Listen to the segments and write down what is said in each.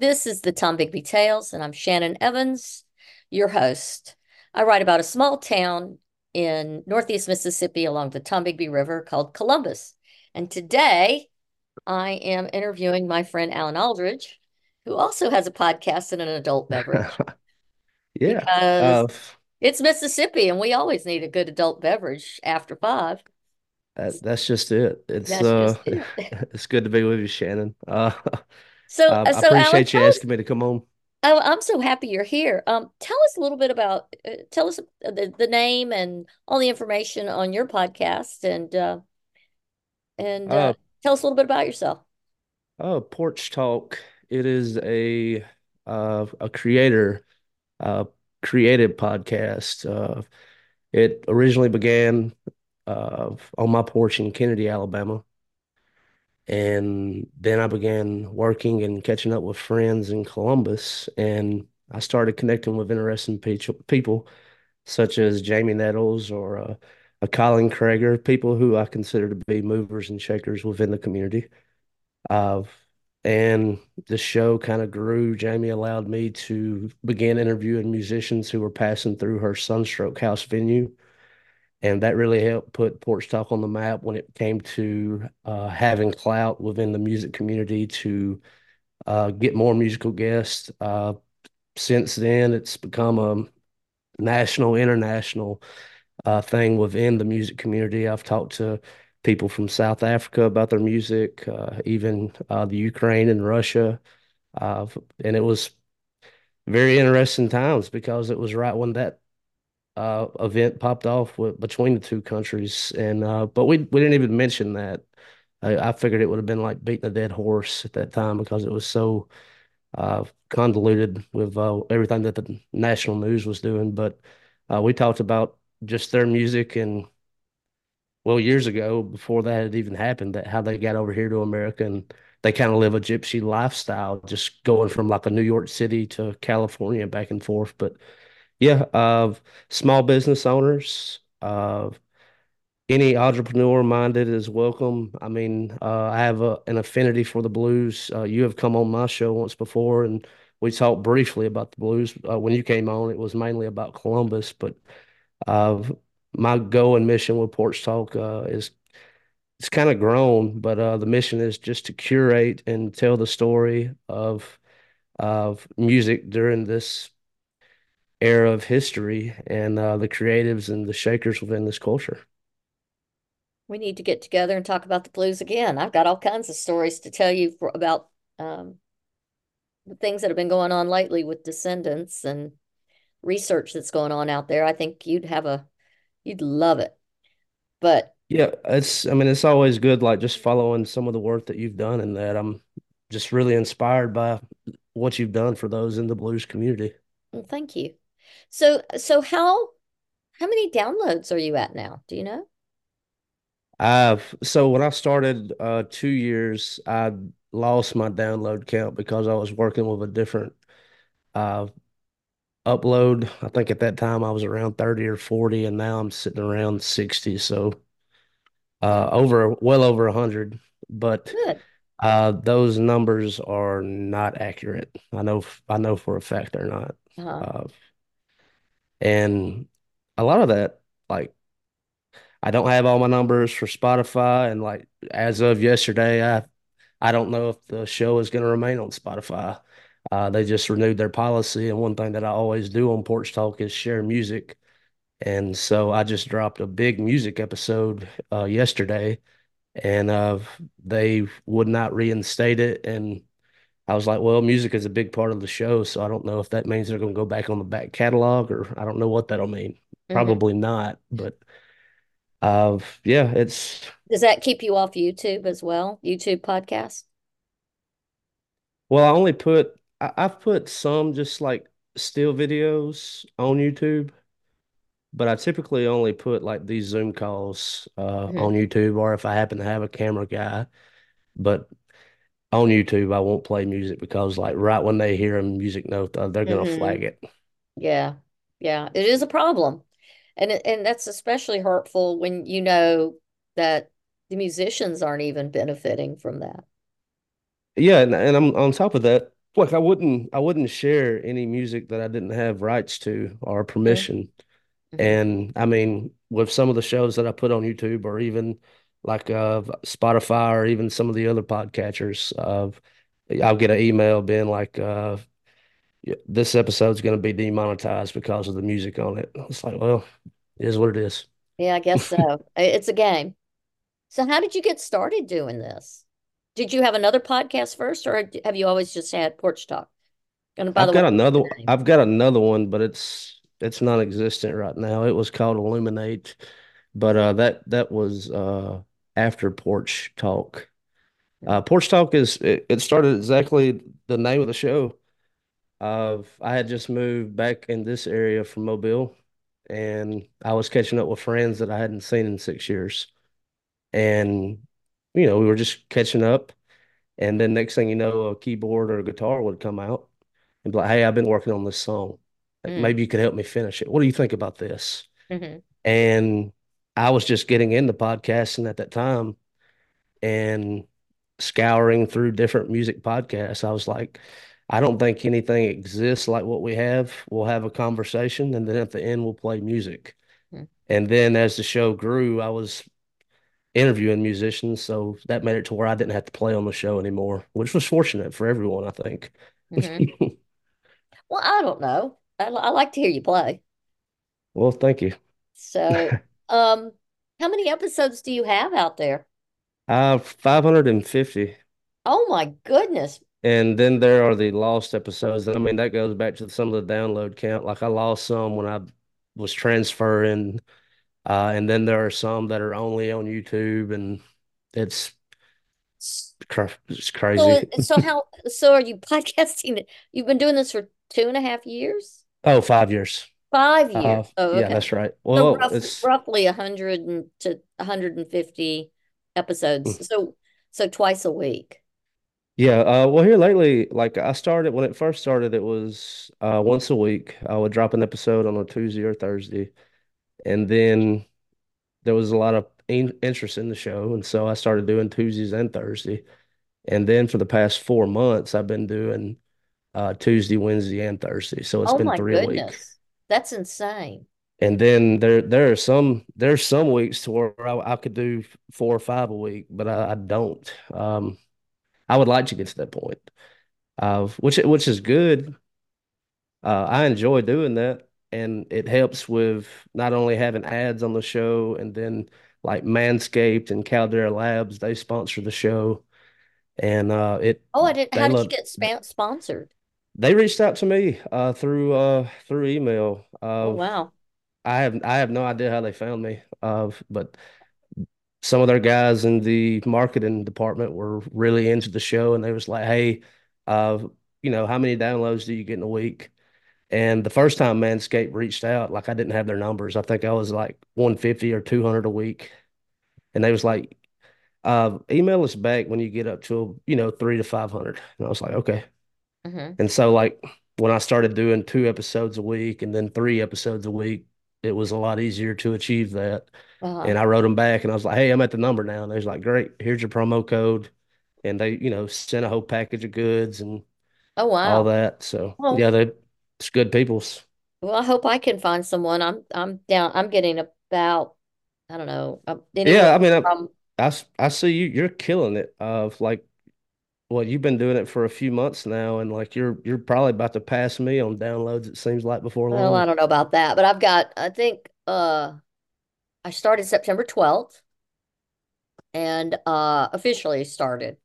This is the Tombigbee Tales, and I'm Shannon Evans, your host. I write about a small town in northeast Mississippi along the Tombigbee River called Columbus. And today I am interviewing my friend Alan Aldredge, who also has a podcast and an adult beverage. yeah. Uh, it's Mississippi and we always need a good adult beverage after five. That, that's just it. It's uh, just it. it's good to be with you, Shannon. Uh, so, uh, I so appreciate you asking us, me to come on. Oh, I'm so happy you're here. Um, tell us a little bit about, uh, tell us the, the name and all the information on your podcast, and uh, and uh, uh tell us a little bit about yourself. Oh, Porch Talk. It is a uh, a creator uh, creative podcast. Uh, it originally began uh, on my porch in Kennedy, Alabama. And then I began working and catching up with friends in Columbus. And I started connecting with interesting people, such as Jamie Nettles or uh, a Colin Krager, people who I consider to be movers and shakers within the community. Uh, and the show kind of grew. Jamie allowed me to begin interviewing musicians who were passing through her Sunstroke House venue and that really helped put Porch Talk on the map when it came to uh, having clout within the music community to uh, get more musical guests. Uh, since then, it's become a national, international uh, thing within the music community. I've talked to people from South Africa about their music, uh, even uh, the Ukraine and Russia, and it was very interesting times because it was right when that uh, event popped off with, between the two countries, and uh, but we we didn't even mention that. I, I figured it would have been like beating a dead horse at that time because it was so uh, convoluted with uh, everything that the national news was doing. But uh, we talked about just their music and well, years ago before that had even happened, that how they got over here to America and they kind of live a gypsy lifestyle, just going from like a New York City to California back and forth. But yeah, of small business owners, of any entrepreneur minded is welcome. I mean, uh, I have a, an affinity for the blues. Uh, you have come on my show once before, and we talked briefly about the blues. Uh, when you came on, it was mainly about Columbus, but my goal and mission with Porch Talk uh, is it's kind of grown, but uh, the mission is just to curate and tell the story of of music during this era of history and uh, the creatives and the shakers within this culture. We need to get together and talk about the blues again. I've got all kinds of stories to tell you for, about um, the things that have been going on lately with descendants and research that's going on out there. I think you'd have a, you'd love it. But yeah, it's, I mean, it's always good, like just following some of the work that you've done and that I'm just really inspired by what you've done for those in the blues community. Well, thank you. So so how how many downloads are you at now? Do you know? I've so when I started uh two years, I lost my download count because I was working with a different uh upload. I think at that time I was around 30 or 40 and now I'm sitting around 60. So uh over well over 100. But uh those numbers are not accurate. I know I know for a fact they're not. Uh-huh. Uh, and a lot of that, like, I don't have all my numbers for Spotify. And like as of yesterday, I I don't know if the show is going to remain on Spotify. Uh, they just renewed their policy, and one thing that I always do on Porch Talk is share music. And so I just dropped a big music episode uh, yesterday, and uh, they would not reinstate it. And I was like, well, music is a big part of the show, so I don't know if that means they're going to go back on the back catalog or I don't know what that'll mean. Mm-hmm. Probably not, but uh, yeah, it's. Does that keep you off YouTube as well? YouTube podcast? Well, I only put I, I've put some just like still videos on YouTube, but I typically only put like these Zoom calls uh, mm-hmm. on YouTube, or if I happen to have a camera guy. But on YouTube, I won't play music because, like, right when they hear a music note, they're going to mm-hmm. flag it. Yeah, yeah, it is a problem, and and that's especially hurtful when you know that the musicians aren't even benefiting from that. Yeah, and, and I'm on top of that. like I wouldn't I wouldn't share any music that I didn't have rights to or permission. Mm-hmm. And I mean, with some of the shows that I put on YouTube or even like uh Spotify or even some of the other podcatchers, uh, I'll get an email being like, uh, this episode's going to be demonetized because of the music on it. It's like, well, it is what it is. Yeah, I guess so. It's a game. So how did you get started doing this? Did you have another podcast first, or have you always just had Porch Talk? And by I've the got way, another. I've got another one, but it's it's non-existent right now. It was called Illuminate, but uh, that that was uh, after Porch Talk. Uh, Porch Talk is it, it, started exactly the name of the show. Uh, I had just moved back in this area from Mobile, and I was catching up with friends that I hadn't seen in six years, and you know we were just catching up, and then next thing you know, a keyboard or a guitar would come out and be like, "Hey, I've been working on this song. Like, mm. Maybe you could help me finish it. What do you think about this?" Mm-hmm. And I was just getting into podcasting at that time, and scouring through different music podcasts, I was like, I don't think anything exists like what we have. We'll have a conversation and then at the end we'll play music. Hmm. And then as the show grew, I was interviewing musicians, so that made it to where I didn't have to play on the show anymore, which was fortunate for everyone, I think. Mm-hmm. well, I don't know. I, I like to hear you play. Well, thank you. So, um, how many episodes do you have out there? Uh, 550. Oh my goodness. And then there are the lost episodes. I mean, that goes back to some of the download count. Like I lost some when I was transferring. Uh, and then there are some that are only on YouTube and it's it's crazy. So, so how so are you podcasting? You've been doing this for two and a half years? Oh, five years. Five years. Uh, oh, okay. Yeah, that's right. Well, so rough, it's roughly a hundred to 150 episodes. Mm. So so twice a week. Yeah, uh, well, here lately, like I started when it first started, it was uh, once a week. I would drop an episode on a Tuesday or Thursday, and then there was a lot of in interest in the show, and so I started doing Tuesdays and Thursday. And then for the past four months, I've been doing uh, Tuesday, Wednesday, and Thursday. So it's oh been three goodness. a week. That's insane. And then there there are some there's some weeks to where I, I could do four or five a week, but I, I don't. Um, I would like to get to that point, uh, which which is good. Uh, I enjoy doing that, and it helps with not only having ads on the show, and then like Manscaped and Caldera Labs they sponsor the show, and uh, it. Oh, I did. How did you get sp- sponsored? They reached out to me uh, through uh, through email. oh wow! I have I have no idea how they found me. Uh, but some of their guys in the marketing department were really into the show, and they was like, "Hey, uh, you know, how many downloads do you get in a week?" And the first time Manscaped reached out, like I didn't have their numbers. I think I was like 150 or 200 a week, and they was like, uh, "Email us back when you get up to you know three to 500." And I was like, "Okay." Mm-hmm. And so like when I started doing two episodes a week and then three episodes a week, it was a lot easier to achieve that. Uh-huh. And I wrote them back and I was like, hey, I'm at the number now. And they was like, great, here's your promo code. And they, you know, sent a whole package of goods and oh wow, all that. So yeah, they it's good people's. Well, I hope I can find someone. I'm I'm down. I'm getting about I don't know. Uh, yeah, I mean. I, I I see you. You're killing it. Of uh, like well, you've been doing it for a few months now, and like you're you're probably about to pass me on downloads. It seems like before long. Well, I don't know about that, but I've got. I think uh, I started September twelfth, and uh, officially started,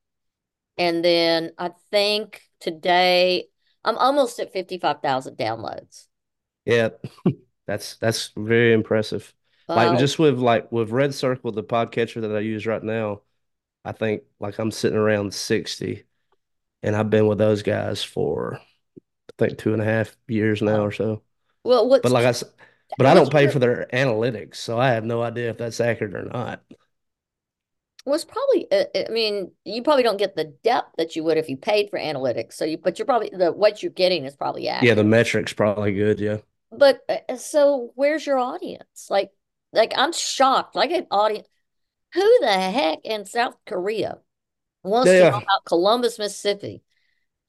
and then I think today I'm almost at fifty five thousand downloads. Yeah, that's that's very impressive. Like just with like with Red Circle, the podcatcher that I use right now I think like I'm sitting around 60 and I've been with those guys for I think two and a half years now or so. Well, what? But like I said, but I don't pay for their analytics, so I have no idea if that's accurate or not. Well, it's probably. Uh, I mean, you probably don't get the depth that you would if you paid for analytics. So you, but you're probably the what you're getting is probably accurate. Yeah, the metrics probably good. Yeah. But uh, so, where's your audience? Like, like I'm shocked. Like an audience who the heck in South Korea wants yeah. to know about Columbus, Mississippi?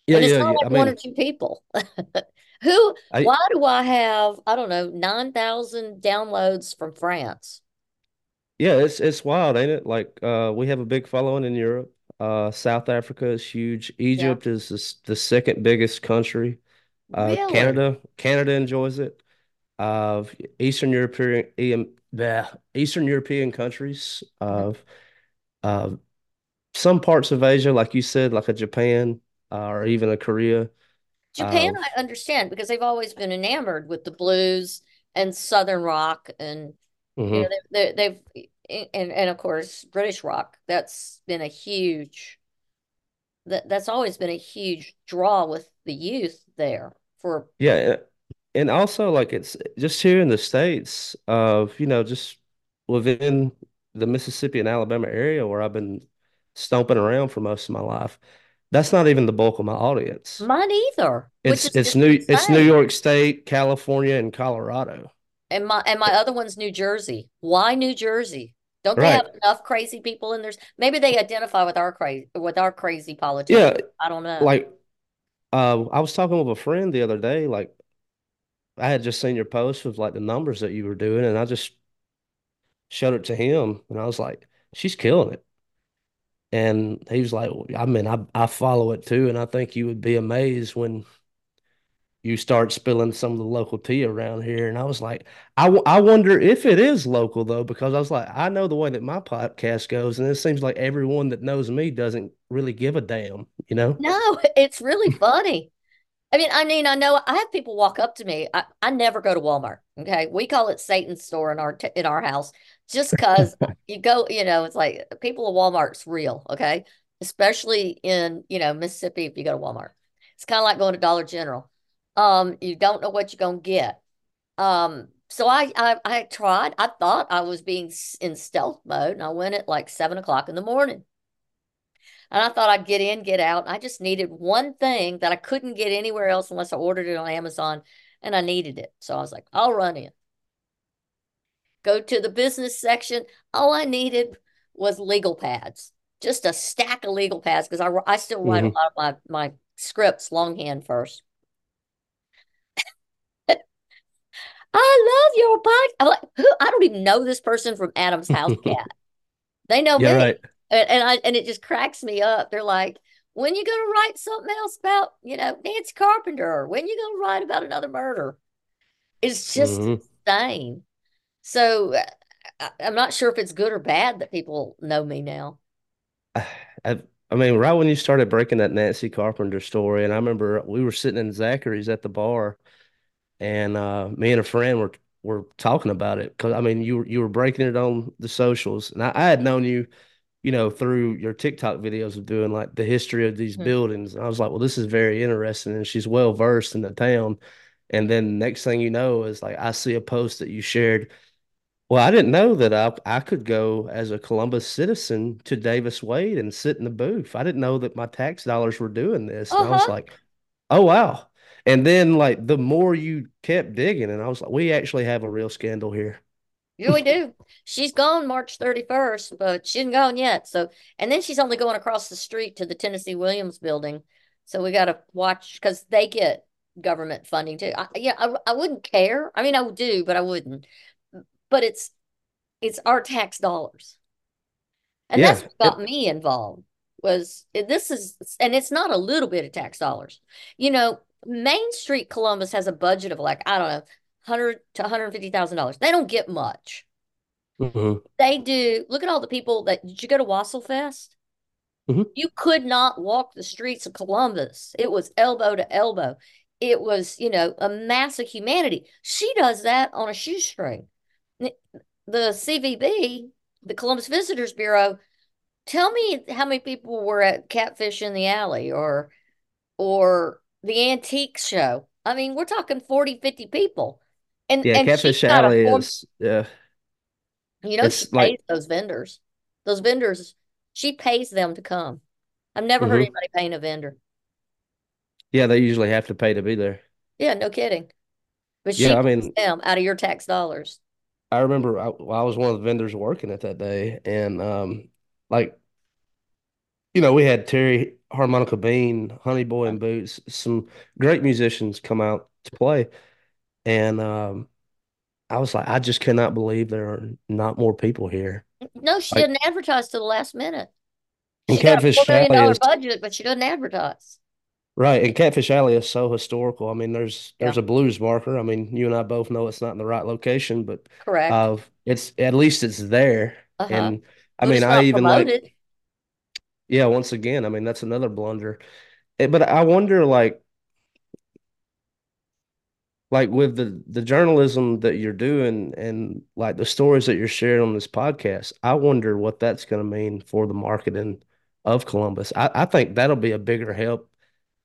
Yeah, And it's yeah, not yeah. I like one or two people. Who, I why do I have, I don't know, 9,000 downloads from France? yeah, it's it's wild, ain't it? Like uh we have a big following in Europe. Uh South Africa is huge. Yeah. Egypt is the, the second biggest country. Uh Really? Canada, Canada enjoys it. Uh Eastern European em- Eastern European countries. of Uh, uh some parts of Asia, like you said, like a Japan, uh, or even a Korea. Japan, I understand because they've always been enamored with the blues and Southern rock, and you know they, they, they've and and of course British rock. That's been a huge that that's always been a huge draw with the youth there for Yeah, and also like it's just here in the States of, you know, just within the Mississippi and Alabama area where I've been stomping around for most of my life. That's not even the bulk of my audience. mine either, It's it's New it's New. York State, California, and Colorado. And my and my other one's New Jersey. Why New Jersey? Don't they have enough crazy people in there? Maybe they identify with our crazy with our crazy politicians. Yeah, I don't know. like uh I was talking with a friend the other day, like I had just seen your post with like the numbers that you were doing, and I just showed it to him and I was like, she's killing it. And he was like, well, I mean, I, I follow it too. And I think you would be amazed when you start spilling some of the local tea around here. And I was like, I, I wonder if it is local though, because I was like, I know the way that my podcast goes. And it seems like everyone that knows me doesn't really give a damn, you know? No, it's really funny. I mean, I mean, I know I have people walk up to me. I, I never go to Walmart. Okay. We call it Satan's store in our t in our house just because you go, you know, it's like people of Walmart's real, okay? Especially in, you know, Mississippi if you go to Walmart. It's kind of like going to Dollar General. Um, you don't know what you're gonna get. Um, so I, I I tried. I thought I was being in stealth mode, and I went at like seven o'clock in the morning. And I thought I'd get in, get out. I just needed one thing that I couldn't get anywhere else unless I ordered it on Amazon, and I needed it. So I was like, I'll run in. Go to the business section. All I needed was legal pads, just a stack of legal pads because I, I still write a hmm lot of my, my scripts longhand first. I love your podcast. Like, who? I don't even know this person from Adam's House Cat. They know Yeah, me. right. And, and I and it just cracks me up. They're like, when you gonna write something else about, you know, Nancy Carpenter, or when you gonna write about another murder? It's just hmm insane. So uh, I, I'm not sure if it's good or bad that people know me now. I, I mean, right when you started breaking that Nancy Carpenter story, and I remember we were sitting in Zachary's at the bar, and uh, me and a friend were were talking about it because I mean, you were you were breaking it on the socials, and I, I had known you, you know, through your TikTok videos of doing like the history of these Mhm. buildings, and I was like, well, this is very interesting, and she's well versed in the town. And then next thing you know is like I see a post that you shared well, I didn't know that I I could go as a Columbus citizen to Davis Wade and sit in the booth. I didn't know that my tax dollars were doing this. And I was Uh-huh. like, oh wow. And then like the more you kept digging, and I was like, we actually have a real scandal here. Yeah, we do. She's gone March 31st, but she isn't gone yet. So, and then she's only going across the street to the Tennessee Williams building. So we got to watch because they get government funding too. I, yeah, I, I wouldn't care. I mean, I would do, but I wouldn't. But it's it's our tax dollars. And that's Yeah. what got It, me involved was eh, this is and it's not a little bit of tax dollars. You know, Main Street Columbus has a budget of like, I don't know, 100 to $150,000. They don't get much. mhm, They do. Look at all the people that did you go to Wassail Fest? mhm. You could not walk the streets of Columbus. It was elbow to elbow. It was, you know, a mass of humanity. She does that on a shoestring. The CVB, the Columbus Visitors Bureau, tell me how many people were at Catfish in the Alley or or the antique show. I mean, we're talking 40, 50 people. And Yeah, and Catfish Alley is yeah, you know, she like pays those vendors. Those vendors, she pays them to come. I've never heard mhm. anybody paying a vendor. Yeah, they usually have to pay to be there. Yeah, no kidding. But she Yeah, I pays mean, them out of your tax dollars. I remember I, I was one of the vendors working it that day, and um, like you know, we had Terry Harmonica Bean, Honey Boy and Boots, some great musicians come out to play. And um, I was like, I just cannot believe there are not more people here. No, she Like, didn't advertise to the last minute. and She got a Catfish million Alley is budget, but she doesn't advertise. right, and Catfish Alley is so historical. I mean, there's Yeah, there's a blues marker. I mean, you and I both know it's not in the right location, but correct. uh, it's at least it's there. Uh-huh. And I mean, I even like, yeah, once again, I mean, that's another blunder. Eh, But I wonder, like, like with the the journalism that you're doing and like the stories that you're sharing on this podcast, I wonder what that's going to mean for the marketing of Columbus. I, I think that'll be a bigger help,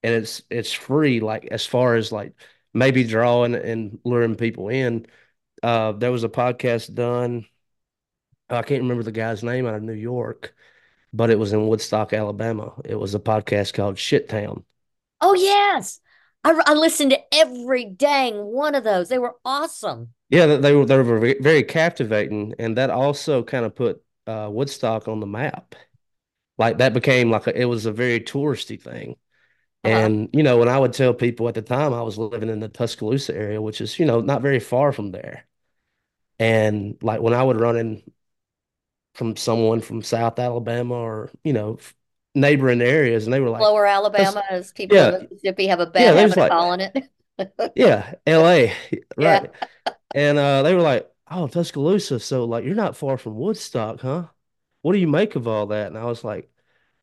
and it's it's free. Like as far as like maybe drawing and luring people in. Uh, there was a podcast done. I can't remember the guy's name out of New York, but it was in Woodstock, Alabama. It was a podcast called Shit Town. Oh yes. I, I listened to every dang one of those. They were awesome. Yeah, they were they were very captivating, and that also kind of put uh, Woodstock on the map. Like that became like a, it was a very touristy thing. Uh-huh. And you know, when I would tell people at the time I was living in the Tuscaloosa area, which is you know not very far from there, and like when I would run in from someone from South Alabama or you know neighboring areas, and they were like, Lower Alabama, as people in yeah, Mississippi have a yeah." bad was habit of like, calling it. "Yeah, L.A." Yeah. right? And uh, they were like, "Oh, Tuscaloosa, so like you're not far from Woodstock, huh? What do you make of all that?" And I was like,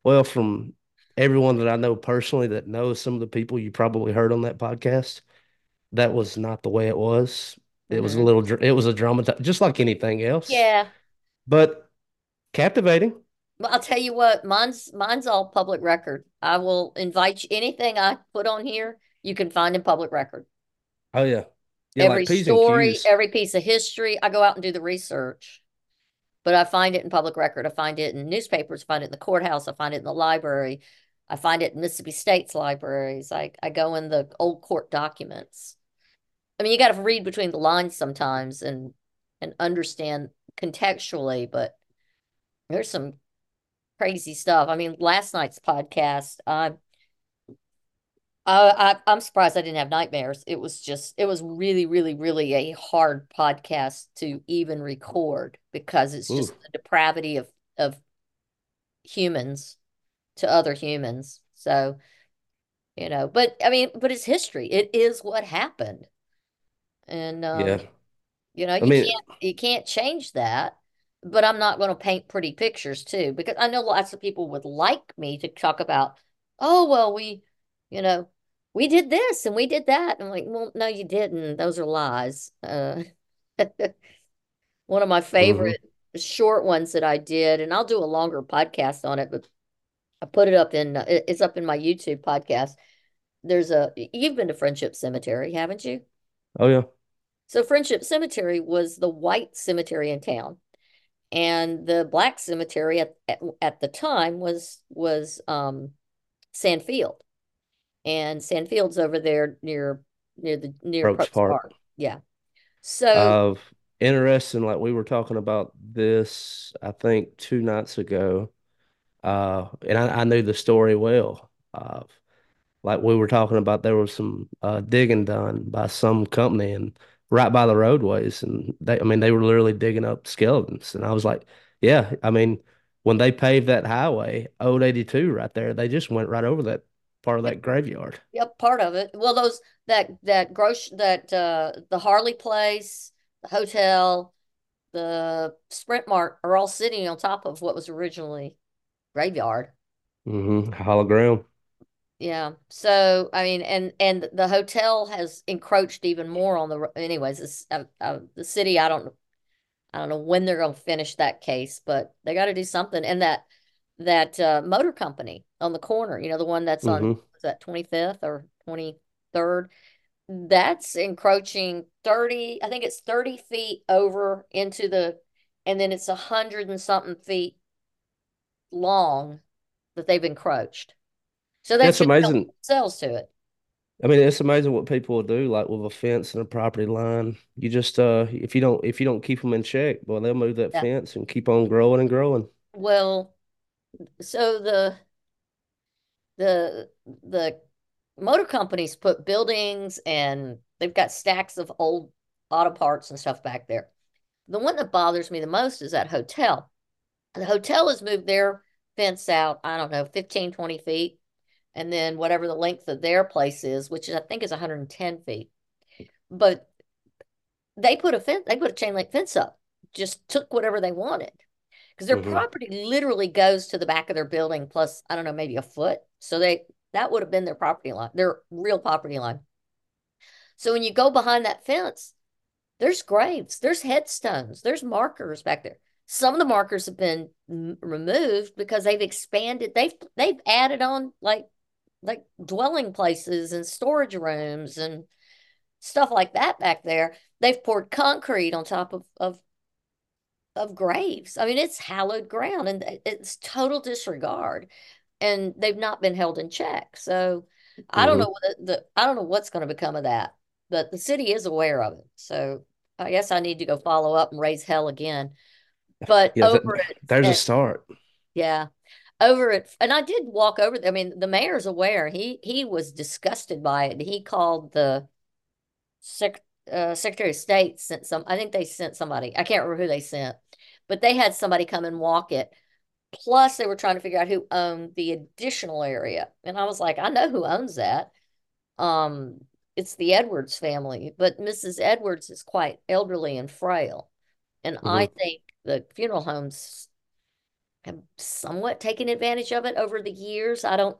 "Well, from everyone that I know personally that knows some of the people you probably heard on that podcast, that was not the way it was. It was a hmm little, it was a drama, just like anything else, Yeah. but captivating. Well, I'll tell you what, mine's mine's all public record. I will invite you anything I put on here, you can find in public record. Oh yeah, yeah, Every like story, every piece of history, I go out and do the research. But I find it in public record. I find it in newspapers, I find it in the courthouse, I find it in the library, I find it in Mississippi State's libraries. I, I go in the old court documents. I mean, you got to read between the lines sometimes and and understand contextually, but there's some crazy stuff. I mean, last night's podcast, I I, I I'm surprised I didn't have nightmares. It was just it was really, really, really a hard podcast to even record because it's just the depravity of of humans to other humans. So, you know, but I mean, but it's history. It is what happened. And yeah. um You know, I you mean, can't you can't change that. But I'm not going to paint pretty pictures too, because I know lots of people would like me to talk about, oh, well, we, you know, we did this and we did that. I'm like, well, no, you didn't. Those are lies. Uh, one of my mhm. favorite short ones that I did, and I'll do a longer podcast on it, but I put it up in it's up in my YouTube podcast. There's a you've been to Friendship Cemetery, haven't you? Oh yeah. So Friendship Cemetery was the white cemetery in town. And the black cemetery at, at, at the time was was um Sandfield. And Sandfield's over there near near the near Park. Park. Yeah. So Of interesting, like we were talking about this, I think two nights ago. Uh, and I, I knew the story well. Uh, like we were talking about, there was some uh, digging done by some company and right by the roadways, and they, I mean, they were literally digging up skeletons. And I was like, yeah, I mean, when they paved that highway, Old 82 right there, they just went right over that part of that graveyard. yep, part of it. Well, those that that gross that uh the Harley place, the hotel, the Sprint Mart are all sitting on top of what was originally graveyard. Mm-hmm. Hologram. Yeah. So, I mean, and and the hotel has encroached even more on the, anyways, it's, uh, uh, the city, I don't, I don't know when they're going to finish that case, but they got to do something. And that, that uh, motor company on the corner, you know, the one that's on, hmm is that 25th or 23rd? That's encroaching 30, I think it's 30 feet over into the, and then it's a hundred and something feet long that they've encroached. So Yeah, that's it's just built amazing. cells to it. I mean, it's amazing what people will do, like with a fence and a property line. You just uh if you don't if you don't keep them in check, well, they'll move that Yeah. fence and keep on growing and growing. Well, so the the the motor companies put buildings and they've got stacks of old auto parts and stuff back there. The one that bothers me the most is that hotel. The hotel has moved their fence out, I don't know, 15, 20 feet. And then whatever the length of their place is, which I think is 110 feet. But they put a fence, they put a chain link fence up, just took whatever they wanted. Because their hmm property literally goes to the back of their building, plus, I don't know, maybe a foot. So they that would have been their property line, their real property line. So when you go behind that fence, there's graves, there's headstones, there's markers back there. Some of the markers have been removed because they've expanded. They've they've added on like like dwelling places and storage rooms and stuff like that back there. They've poured concrete on top of of of graves. I mean, it's hallowed ground and it's total disregard. And they've not been held in check. So I don't know hmm what the, the I don't know what's going to become of that, but the city is aware of it. So I guess I need to go follow up and raise hell again. But Yeah, over there's a start. yeah, over it, and I did walk over there. I mean, the mayor's aware. He he was disgusted by it. He called the sec, uh, Secretary of State sent some. I think they sent somebody. I can't remember who they sent, but they had somebody come and walk it. Plus, they were trying to figure out who owned the additional area, and I was like, I know who owns that. Um, it's the Edwards family, but Mrs. Edwards is quite elderly and frail, and I hmm think the funeral homes have somewhat taken advantage of it over the years. I don't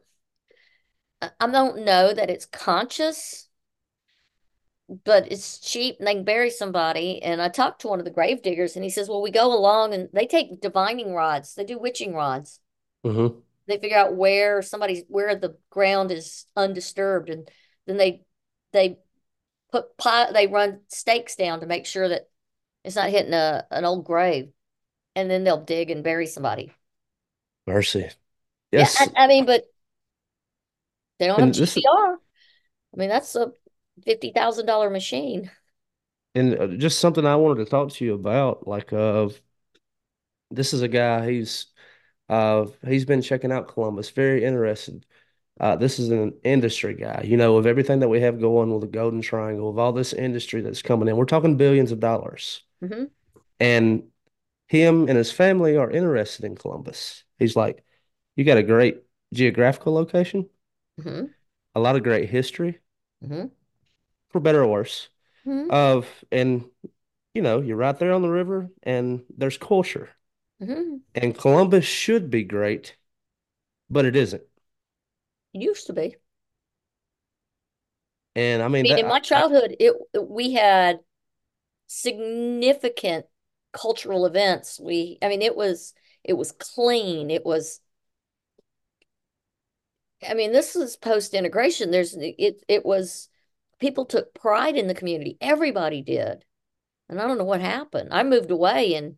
I don't know that it's conscious, but it's cheap and they can bury somebody. And I talked to one of the grave diggers and he says, Well, we go along and they take divining rods, they do witching rods. hmm They figure out where somebody's where the ground is undisturbed and then they they put pi they run stakes down to make sure that it's not hitting a an old grave. And then they'll dig and bury somebody. Mercy. Yeah, Yes. I, I mean, but they don't have And this GPR. I mean, that's a $50,000 machine. and uh, just something I wanted to talk to you about. Like, uh, this is a guy. He's uh he's been checking out Columbus. Very interested. Uh, this is an industry guy. You know, of everything that we have going with the Golden Triangle, of all this industry that's coming in, we're talking billions of dollars. hmm And him and his family are interested in Columbus. He's like, you got a great geographical location, hmm a lot of great history, hmm for better or worse. hmm Of and you know, you're right there on the river, and there's culture. hmm And Columbus should be great, but it isn't. It used to be. And I I mean mean, in my that I, childhood, it we had significant cultural events. We, I mean, it was it was clean. It was, I mean, this is post integration. There's it it was people took pride in the community. Everybody did. And I don't know what happened. I moved away and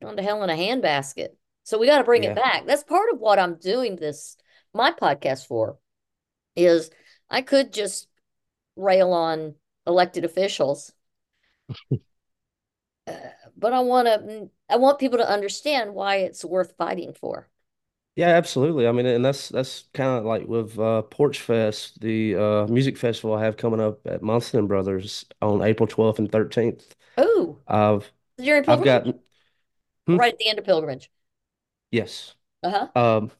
gone to hell in a handbasket. So we got to bring it back. That's part of what I'm doing this my podcast for is I could just rail on elected officials, uh, but I want to I want people to understand why it's worth fighting for. Yeah, absolutely. I mean, and that's that's kind of like with uh, Porch Fest, the uh, music festival I have coming up at Munson Brothers on April 12th and 13th. Oh, I've during I've got pilgrimage, hmm? right at the end of pilgrimage. Yes. Uh-huh. Um,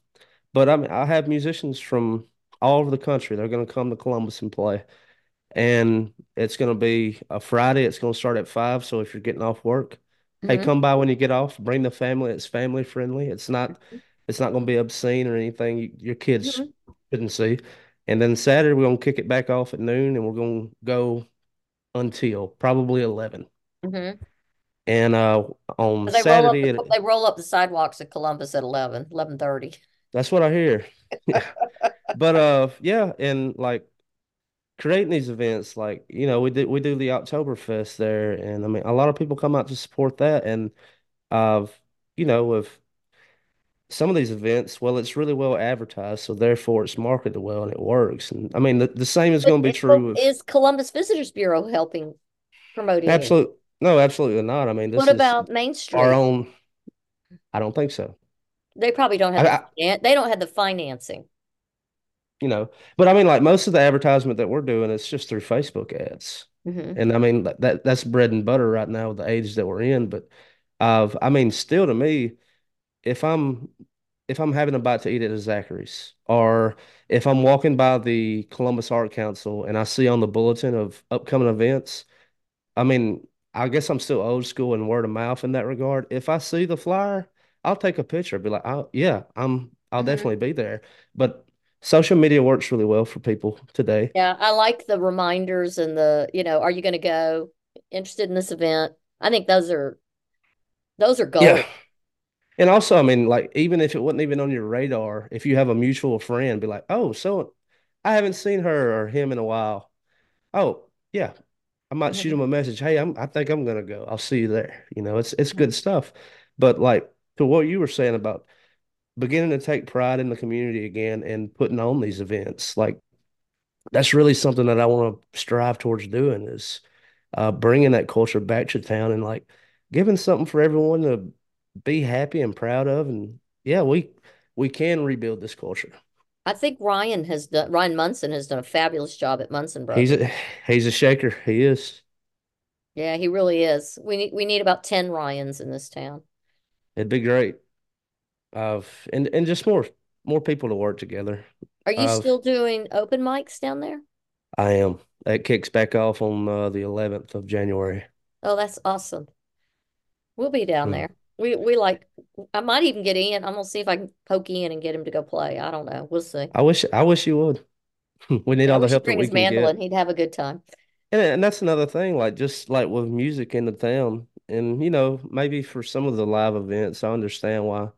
but I mean, I have musicians from all over the country. They're going to come to Columbus and play. And it's going to be a Friday. It's going to start at five. So if you're getting off work, hey, hmm come by when you get off. Bring the family. It's family friendly. It's not it's not going to be obscene or anything you, your kids hmm shouldn't see. And then Saturday we're going to kick it back off at noon, and we're going to go until probably 11. hmm And uh, on They roll up Saturday, the they roll up the sidewalks at Columbus at 11, 11:30. that's what I hear. But uh, yeah, and like creating these events like you know we do we do the Oktoberfest there and I mean a lot of people come out to support that and uh you know with some of these events well it's really well advertised so therefore it's marketed well and it works and I mean the, the same is going to be true with is Columbus Visitors Bureau helping promote any of it? absolute no absolutely not I mean What about Main our own I don't think so They probably don't have I, the I they don't have the financing. You know, but I mean, like most of the advertisement that we're doing it's just through Facebook ads. hmm And I mean that, that that's bread and butter right now with the age that we're in. But I've, I mean, still to me, if I'm if I'm having a bite to eat at a Zachary's, or if I'm walking by the Columbus Art Council and I see on the bulletin of upcoming events, I mean, I guess I'm still old school and word of mouth in that regard. If I see the flyer, I'll take a picture, be like, oh, yeah, I'm I'll hmm definitely be there. But social media works really well for people today. Yeah, I like the reminders and the, you know, are you going to go? Interested in this event? I think those are those are Yeah. gold. And also, I mean, like, even if it wasn't even on your radar, if you have a mutual friend, be like, oh, so I haven't seen her or him in a while. Oh, yeah, I might shoot Mhm. him a message. Hey, I'm I think I'm gonna go. I'll see you there. You know, it's it's Mhm. good stuff. But like to what you were saying about beginning to take pride in the community again and putting on these events, like that's really something that I want to strive towards doing is uh, bringing that culture back to town and like giving something for everyone to be happy and proud of. And yeah, we we can rebuild this culture. I think Ryan has done Ryan Munson has done a fabulous job at Munson bro. He's a he's a shaker. He is. Yeah, he really is. We need we need about 10 Ryans in this town. It'd be great. Of and and just more more people to work together. Are you Of still doing open mics down there? I am. That kicks back off on uh, the 11th of January. Oh, that's awesome. We'll be down Mm. there. We we like I might even get in. I'm gonna see if I can poke in and get him to go play. I don't know. We'll see. I wish I wish you would. We need Yeah, all the help that we his can mandolin. get. He'd have a good time. And and that's another thing, like just like with music in the town, and you know, maybe for some of the live events, I understand why,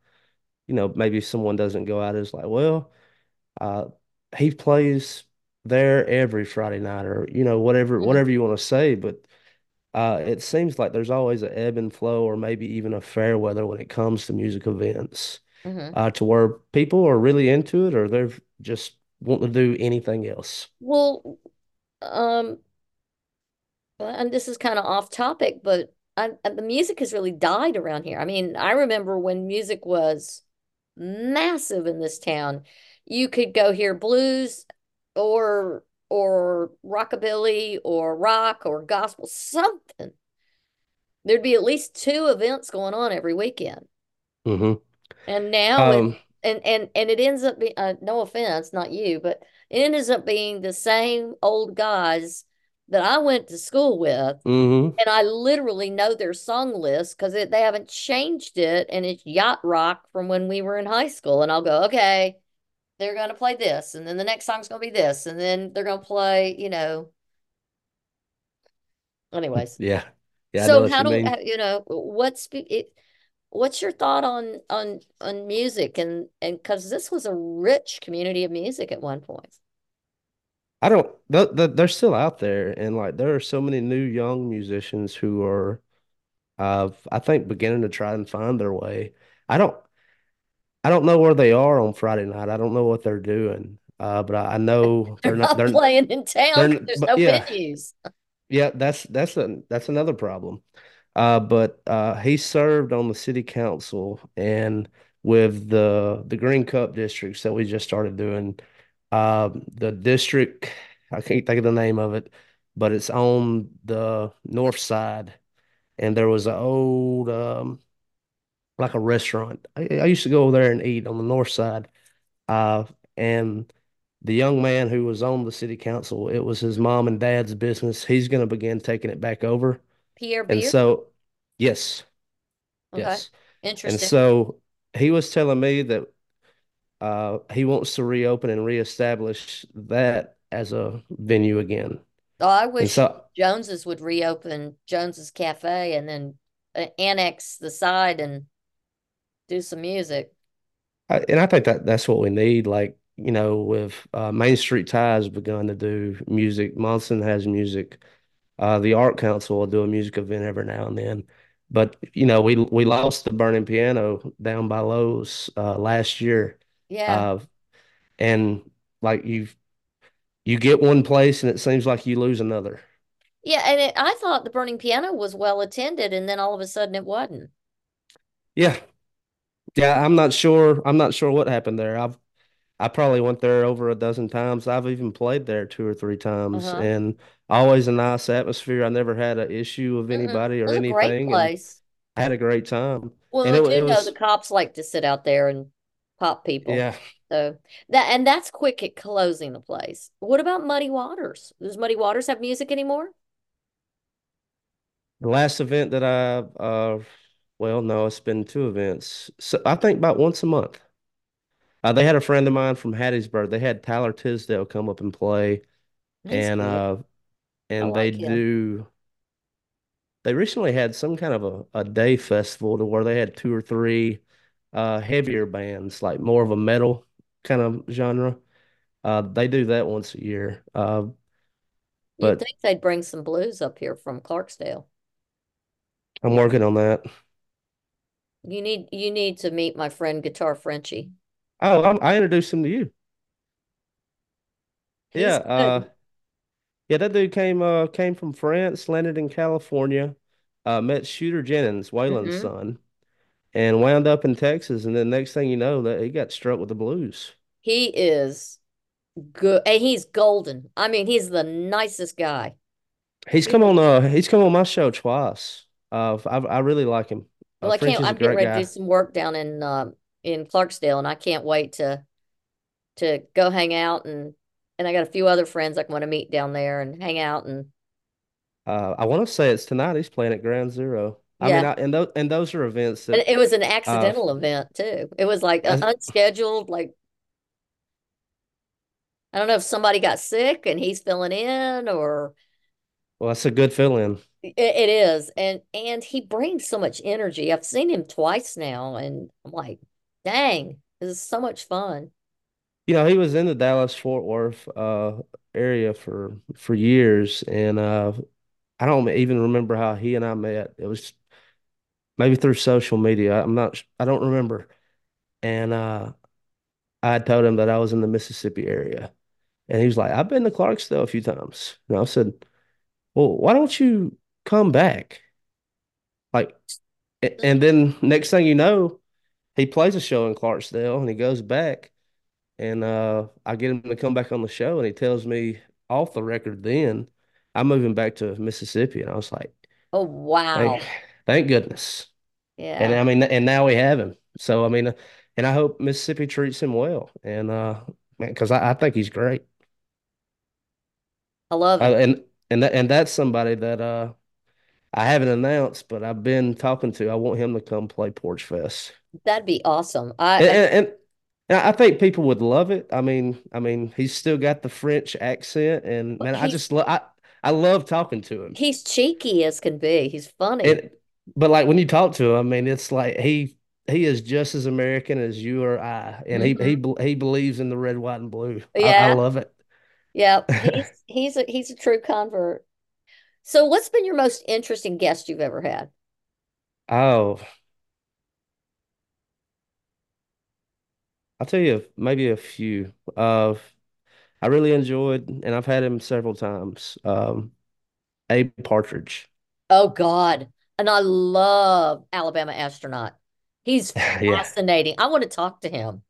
you know, maybe someone doesn't go out as like, well, uh, he plays there every Friday night, or you know, whatever hmm whatever you want to say, but uh, it seems like there's always an ebb and flow, or maybe even a fair weather when it comes to music events, hmm uh, to where people are really into it, or they're just wanting to do anything else. Well, um, and this is kind of off topic, but I, uh, the music has really died around here. I mean, I remember when music was massive in this town. You could go hear blues or or rockabilly or rock or gospel, something. There'd be at least two events going on every weekend. hmm And now it Um, and and and it ends up being uh, no offense, not you, but it ends up being the same old guys that I went to school with, hmm and I literally know their song list because they haven't changed it, and it's yacht rock from when we were in high school. And I'll go, okay, they're gonna play this, and then the next song's gonna be this, and then they're gonna play, you know. Anyways, Yeah. Yeah, so how do uh, you know what's it? What's your thought on on on music and and because this was a rich community of music at one point. I don't, th th they're still out there. And like, there are so many new young musicians who are, uh, I think, beginning to try and find their way. I don't, I don't know where they are on Friday night. I don't know what they're doing. Uh, but I, I know They're they're not, not they're, playing in town there's no yeah, venues. yeah, that's, that's a, that's another problem. Uh, but uh, he served on the city council and with the the Green Cup districts that we just started doing. Um, the district, I can't think of the name of it, but it's on the north side, and there was an old um, like a restaurant. I, I used to go over there and eat on the north side. Uh, and the young man who was on the city council, it was his mom and dad's business. He's going to begin taking it back over. Pierre And so, yes. Okay. Yes. And so he was telling me that uh, he wants to reopen and reestablish that as a venue again. Oh, I wish so, Jones's would reopen Jones's Cafe and then uh, annex the side and do some music. I, and I think that that's what we need. Like, you know, with uh, Main Street Ties begun to do music, Munson has music. Uh, the Art Council will do a music event every now and then. But, you know, we we lost the Burning Piano down by Lowe's uh, last year. Yeah. Uh, and like you you get one place and it seems like you lose another. Yeah, and it, I thought the Burning Piano was well attended, and then all of a sudden it wasn't. Yeah, Yeah, I'm not sure. I'm not sure what happened there. I've I probably went there over a dozen times. I've even played there two or three times, Uh-huh. and always a nice atmosphere. I never had an issue with Mm-mm. anybody It or was anything, place. I had a great time. Well, And I it, do it know the cops like to sit out there and pop people. yeah. So that and that's quick at closing the place. What about Muddy Waters? Does Muddy Waters have music anymore? The last event that I, uh, well, no, it's been two events. So I think about once a month. Uh, they had a friend of mine from Hattiesburg. They had Tyler Tisdale come up and play, He's and good. uh, and they like him. do. They recently had some kind of a, a day festival to where they had two or three uh heavier bands, like more of a metal kind of genre. Uh, they do that once a year. Uh, You'd but think they'd bring some blues up here from Clarksdale. I'm working on that. You need you need to meet my friend Guitar Frenchie. Oh, I'm, I introduced him to you. Yeah, He's uh, yeah, that dude came uh came from France, landed in California, uh, met Shooter Jennings, Waylon's hmm son, and wound up in Texas. And then next thing you know, that he got struck with the blues. He is good. And he's golden. I mean, he's the nicest guy. He's come on uh he's come on my show twice. Uh, I I really like him. Uh, well, I can't. I'm getting ready to do some work down in um in Clarksdale, and I can't wait to to go hang out and and I got a few other friends I want to meet down there and hang out and Uh, I want to say it's tonight. He's playing at Ground Zero. I mean, yeah. I, and those and those are events that it was an uh, accidental event too. It was like uh, unscheduled. Like I don't know if somebody got sick and he's filling in or well, that's a good fill-in. it, it is. And and he brings so much energy. I've seen him twice now, and I'm like, dang, this is so much fun. You know, he was in the Dallas Fort Worth uh area for for years, and uh, I don't even remember how he and I met. It was maybe through social media. I'm not. I don't remember. And uh, I told him that I was in the Mississippi area, and he was like, "I've been to Clarksville a few times." And I said, "Well, why don't you come back?" Like, and then next thing you know, he plays a show in Clarksdale, and he goes back, and uh, I get him to come back on the show, and he tells me off the record then I'm moving back to Mississippi, and I was like, Oh "Thank, wow. Thank goodness." Yeah. And I mean, and now we have him. So I mean, and I hope Mississippi treats him well, and uh, man, because I, I think he's great. I love Uh, and and that and that's somebody that uh I haven't announced, but I've been talking to. I want him to come play Porch Fest, That'd be awesome. and I, and, and I think people would love it. I mean, I mean, he's still got the French accent, and man, I just love I I love talking to him. he's cheeky as can be. He's funny. And but like when you talk to him, I mean, it's like he he is just as American as you or I, and he he hmm bel- he believes in the red, white, and blue. I, I love it. Yeah. He's he's a he's a true convert. So what's been your most interesting guest you've ever had? Oh, I'll tell you maybe a few. Uh, I really enjoyed, and I've had him several times. Um, Abe Partridge. Oh God. And I love Alabama astronaut. He's Yeah, fascinating. I want to talk to him.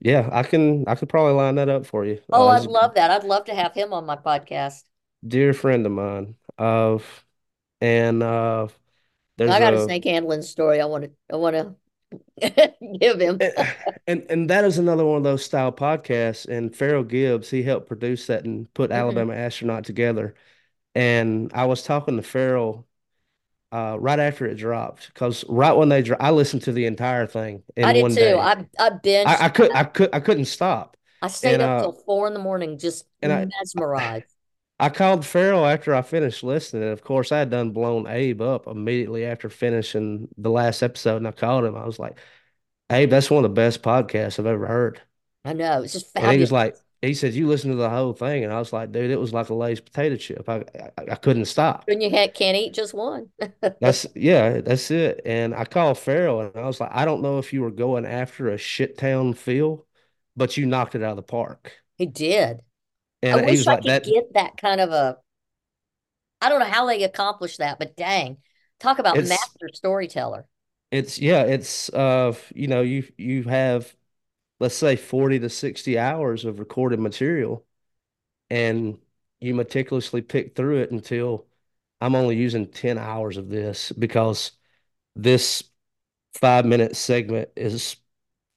yeah. I can I could probably line that up for you. Oh, Uh, I'd love that. I'd love to have him on my podcast. dear friend of mine. Of and uh, I got a a snake handling story I want to I want to give him. And and that is another one of those style podcasts. And Farrell Gibbs, he helped produce that and put hmm Alabama Astronaut together. And I was talking to Farrell uh, right after it dropped because right when they dropped, I listened to the entire thing I in did one too. day. I I binged. I, I could I could I couldn't stop. I stayed And up uh till four in the morning, just and I mesmerized. I called Farrell after I finished listening. And of course, I had done blown Abe up immediately after finishing the last episode. And I called him. I was like, Abe, that's one of the best podcasts I've ever heard. I know. It's just And he was like, he said, you listen to the whole thing. And I was like, dude, it was like a Lay's potato chip. I, I, I couldn't stop. And you ha can't eat just one. That's, yeah, that's it. And I called Farrell and I was like, I don't know if you were going after a shit town feel, but you knocked it out of the park. He did. I And he wish was I like, could that, get that kind of a, I don't know how they accomplished that, but dang, talk about it's, master storyteller. It's yeah, it's uh you know, you you have let's say 40 to 60 hours of recorded material and you meticulously pick through it until I'm only using 10 hours of this because this five minute segment is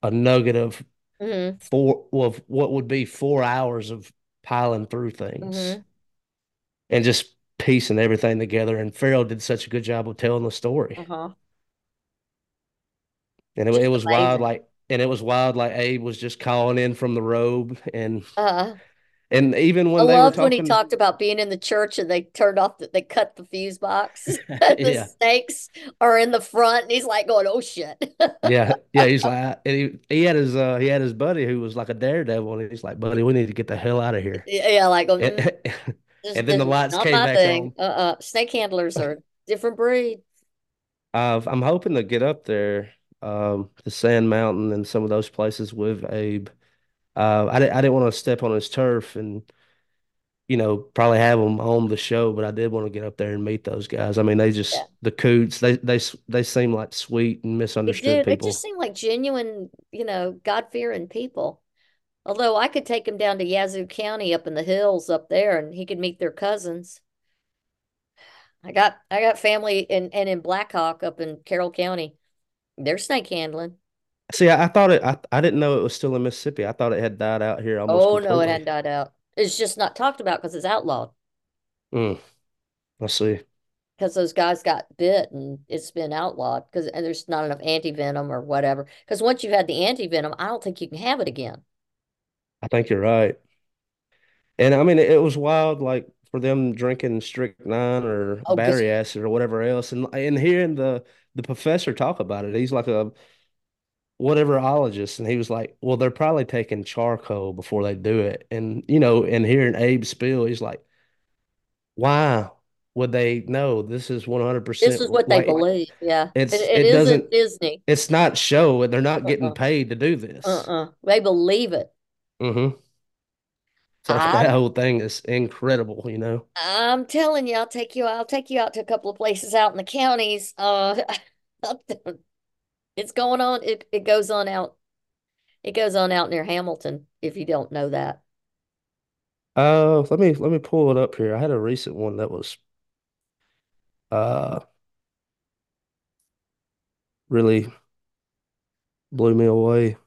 a nugget of hmm four of what would be four hours of piling through things hmm and just piecing everything together. And Farrell did such a good job of telling the story. Uh-huh. And it, it was wild, like, and it was wild, like Abe was just calling in from the robe, and Uh, and even I when they were loved when he talked about being in the church and they turned off the, they cut the fuse box. The yeah, snakes are in the front and he's like going, "Oh shit." yeah, yeah, he's like, and he he had his uh he had his buddy who was like a daredevil, and he's like, buddy, we need to get the hell out of here. Yeah, like And, mm, and then the lights came back thing. on. Uh-uh. Snake handlers are different breed. Uh, I'm hoping to get up there, um, to Sand Mountain and some of those places with Abe. Uh, I, di- I didn't want to step on his turf and, you know, probably have him on the show, but I did want to get up there and meet those guys. I mean, they Yeah. just, the Coots, they, they, they seem like sweet and misunderstood people. They just people. seem like genuine, you know, God-fearing people. Although I could take him down to Yazoo County up in the hills up there and he could meet their cousins. I got I got family in and in Blackhawk up in Carroll County. They're snake handling. See, I, I thought it, I, I didn't know it was still in Mississippi. I thought it had died out here almost Oh no, it hadn't died out. It's just not talked about because it's outlawed. Mm, I see. Because those guys got bit and it's been outlawed because and there's not enough anti-venom or whatever. Because once you've had the anti-venom, I don't think you can have it again. I think you're right. And I mean, it, it was wild, like for them drinking strychnine or Oh, battery acid or whatever else, and and hearing the the professor talk about it, he's like a whateverologist, and he was like, "Well, they're probably taking charcoal before they do it," and you know, and hearing Abe spill, he's like, "Why would they know this is 100% This is what they believe. Yeah, it, it's it it isn't doesn't Disney. it's not show, they're not getting Uh-uh. paid to do this." Uh-uh. They believe it. hmm So I that whole thing is incredible, you know. I'm telling you, I'll take you. I'll take you out to a couple of places out in the counties. Uh, it's going on. It it goes on out. It goes on out near Hamilton. If you don't know that. Uh, let me let me pull it up here. I had a recent one that was uh really blew me away.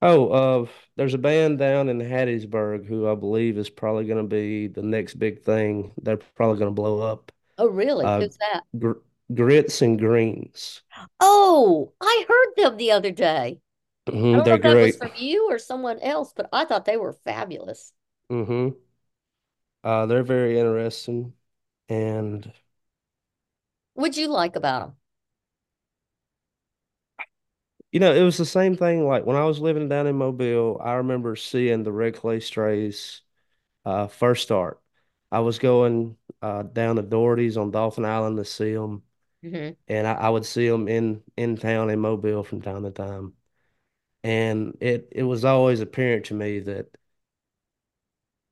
Oh, uh, there's a band down in Hattiesburg who I believe is probably going to be the next big thing. They're probably going to blow up. Oh, really? Uh, Who's that? Gr Grits and Greens. Oh, I heard them the other day. I hmm don't know they're if that was great. from you or someone else, but I thought they were fabulous. Mm-hmm. Uh, they're very interesting. And What'd you like about them? You know, it was the same thing. Like when I was living down in Mobile, I remember seeing the Red Clay Strays uh, first start. I was going uh, down to Dority's on Dauphin Island to see them, hmm and I, I would see them in in town in Mobile from time to time. And it it was always apparent to me that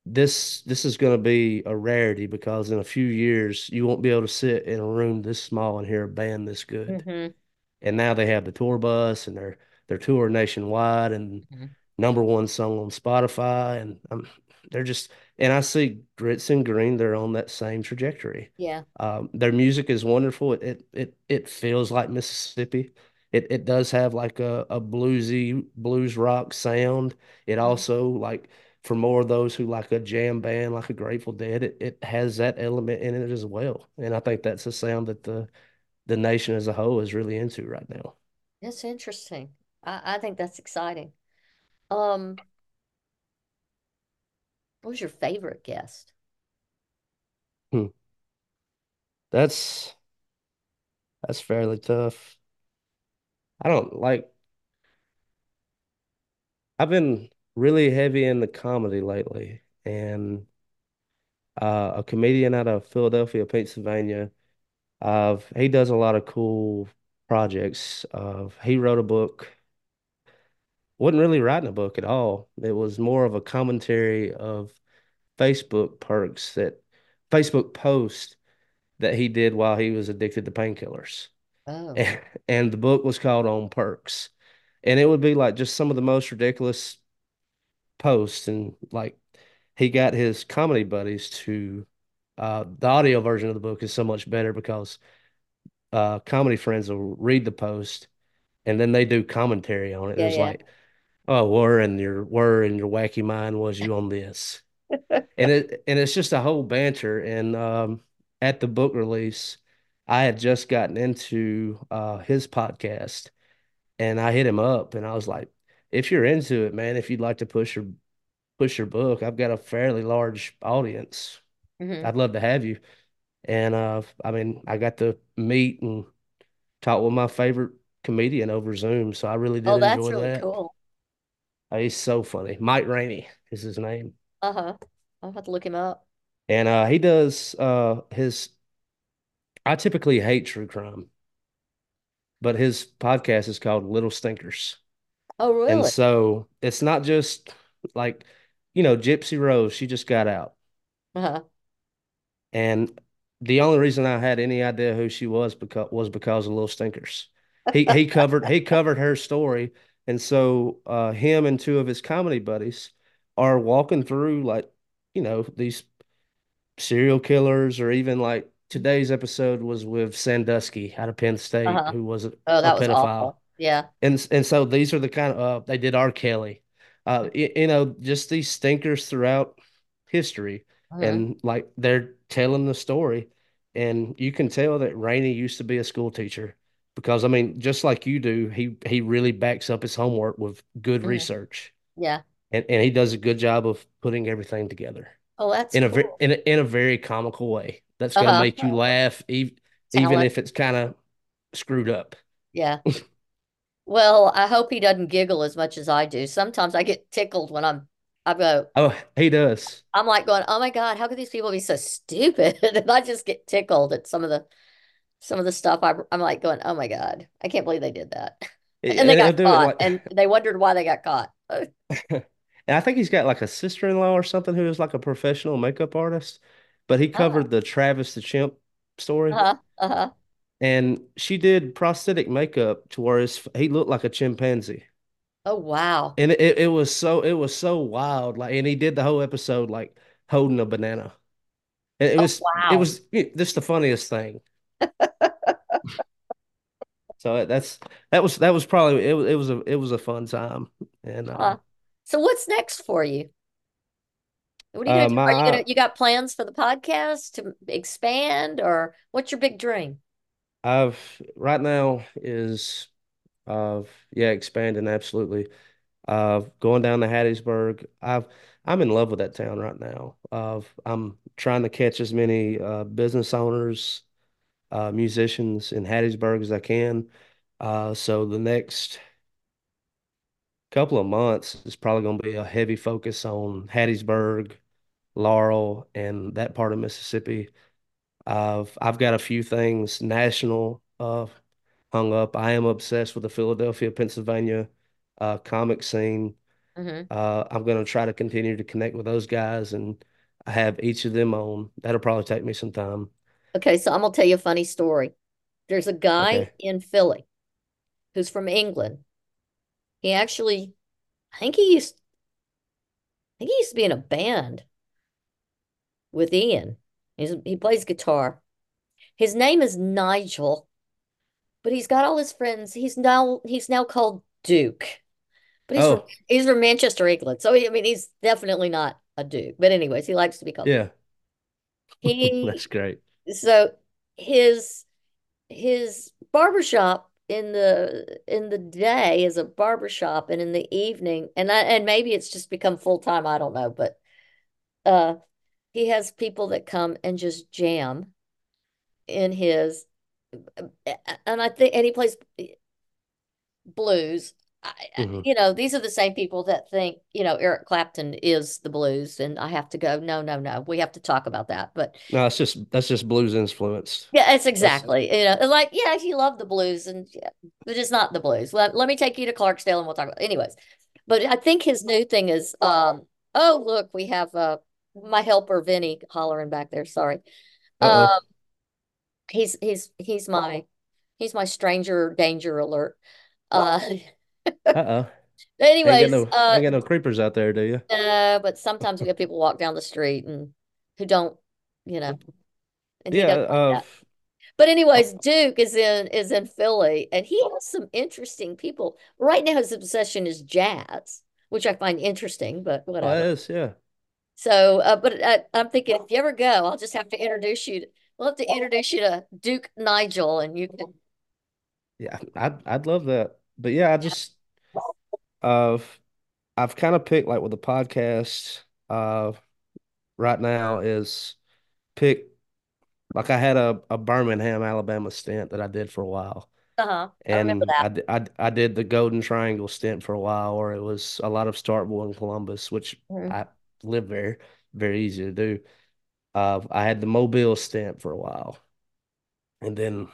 this this is going to be a rarity because in a few years you won't be able to sit in a room this small and hear a band this good. hmm and now they have the tour bus and they're they're touring nationwide and hmm number one song on Spotify and um, they're just and I see Grits and Green they're on that same trajectory. Yeah. Um, their music is wonderful. It it it it feels like Mississippi. It it does have like a, a bluesy blues rock sound. It Mhm. also like for more of those who like a jam band like a Grateful Dead, it, it has that element in it as well. And I think that's a sound that the the nation as a whole is really into right now. That's interesting. I, I think that's exciting. Um, what was your favorite guest? Hmm. That's that's fairly tough. I don't like I've been really heavy in the comedy lately and uh, a comedian out of Philadelphia, Pennsylvania. Uh, he does a lot of cool projects. Uh, he wrote a book, wasn't really writing a book at all. It was more of a commentary of Facebook perks that Facebook post that he did while he was addicted to painkillers. Oh, And, and the book was called On Perks. And it would be like just some of the most ridiculous posts. And like he got his comedy buddies to uh the audio version of the book is so much better because uh comedy friends will read the post and then they do commentary on it. Yeah, was yeah. like, oh, where in your where in your wacky mind was you on this? And it and it's just a whole banter. And um at the book release, I had just gotten into uh his podcast and I hit him up and I was like, if you're into it, man, if you'd like to push your push your book, I've got a fairly large audience. Hmm I'd love to have you. And uh I mean, I got to meet and talk with my favorite comedian over Zoom, so I really did Oh, that's enjoy really that. cool. Uh, he's so funny. Mike Rainey is his name. Uh-huh. I'll have to look him up. And uh he does uh his I typically hate true crime, but his podcast is called Little Stinkers. Oh, really? And so it's not just like, you know, Gypsy Rose, she just got out. Uh-huh. And the only reason I had any idea who she was because was because of Little Stinkers. He he covered he covered her story. And so uh him and two of his comedy buddies are walking through like, you know, these serial killers or even like today's episode was with Sandusky out of Penn State, Uh-huh. who was a, Oh, a that was pedophile. awful. Yeah. And and so these are the kind of uh, they did R. Kelly, uh, you, you know, just these stinkers throughout history, hmm and like they're telling the story, and you can tell that Rainey used to be a school teacher because I mean, just like you do, he he really backs up his homework with good hmm research, Yeah. and and he does a good job of putting everything together Oh, that's in a very cool. in a, in a very comical way that's gonna Uh-huh. make you laugh, even even if it's kind of screwed up. Yeah. Well, I hope he doesn't giggle as much as I do. Sometimes I get tickled when I'm I go, Oh, he does. I'm like going, "Oh my God, how could these people be so stupid?" And I just get tickled at some of the some of the stuff I, I'm like going, "Oh my God, I can't believe they did that." And they And he'll got caught, like and they wondered why they got caught. And I think he's got like a sister-in-law or something who is like a professional makeup artist, but he Oh, covered the Travis the Chimp story, uh-huh, uh-huh. and she did prosthetic makeup to where his, he looked like a chimpanzee. Oh wow. And it, it was so it was so wild. Like, and he did the whole episode like holding a banana. And it Oh was it was just the funniest thing. So that's that was that was probably it was it was a it was a fun time. And uh. So what's next for you? What are you gonna uh do? Are you gonna you got plans for the podcast to expand or what's your big dream? I've right now is uh yeah expanding absolutely. Uh going down to Hattiesburg. I've I'm in love with that town right now. Uh I'm trying to catch as many uh business owners, uh musicians in Hattiesburg as I can. Uh so the next couple of months is probably going to be a heavy focus on Hattiesburg, Laurel, and that part of Mississippi. I've I've got a few things national uh hung up. I am obsessed with the Philadelphia, Pennsylvania uh comic scene. hmm Uh I'm gonna try to continue to connect with those guys and I have each of them on. That'll probably take me some time. Okay, so I'm gonna tell you a funny story. There's a guy Okay. in Philly who's from England. He actually, I think he used, I think he used to be in a band with Ian. He's, he plays guitar. His name is Nigel, but he's got all his friends. He's now he's now called Duke, but he's from Oh, he's from Manchester, England. So he, I mean, he's definitely not a Duke. But anyways, he likes to be called yeah. He That's great. so his his barbershop in the in the day is a barbershop and in the evening and I, and maybe it's just become full time I don't know but uh he has people that come and just jam in his and I think and he plays blues I, I- hmm you know these are the same people that think you know Eric Clapton is the blues and I have to go no no no we have to talk about that but No, it's just that's just blues influenced. Yeah, it's That's exactly. You know, like, yeah, you love the blues and yeah, but it's not the blues. Let, let me take you to Clarksdale and we'll talk about anyways. But I think his new thing is um, oh, look, we have uh my helper Vinny hollering back there. Sorry. Um, Uh-oh. He's he's he's my he's my stranger danger alert. Uh, Uh-oh. Ain't got no uh, ain't got no creepers out there, do you? uh, but sometimes we have people walk down the street and who don't, you know, and Yeah, uh. But uh, anyways, Duke is in is in Philly, and he has some interesting people. Right now, his obsession is jazz, which I find interesting, but oh, that whatever. is, yeah. So, uh, but uh, I'm thinking if you ever go, I'll just have to introduce you. We'll have to introduce you to Duke Nigel, and you can. Yeah, I'd I'd love that. But yeah, I just uh I've kind of picked like with the podcast uh right now is pick like I had a, a Birmingham, Alabama stint that I did for a while. Uh-huh. And I remember And that. I, I, I did the Golden Triangle stint for a while, or it was a lot of Starkville and Columbus, which Mhm. I live there, very easy to do. Uh, I had the Mobile stint for a while, and then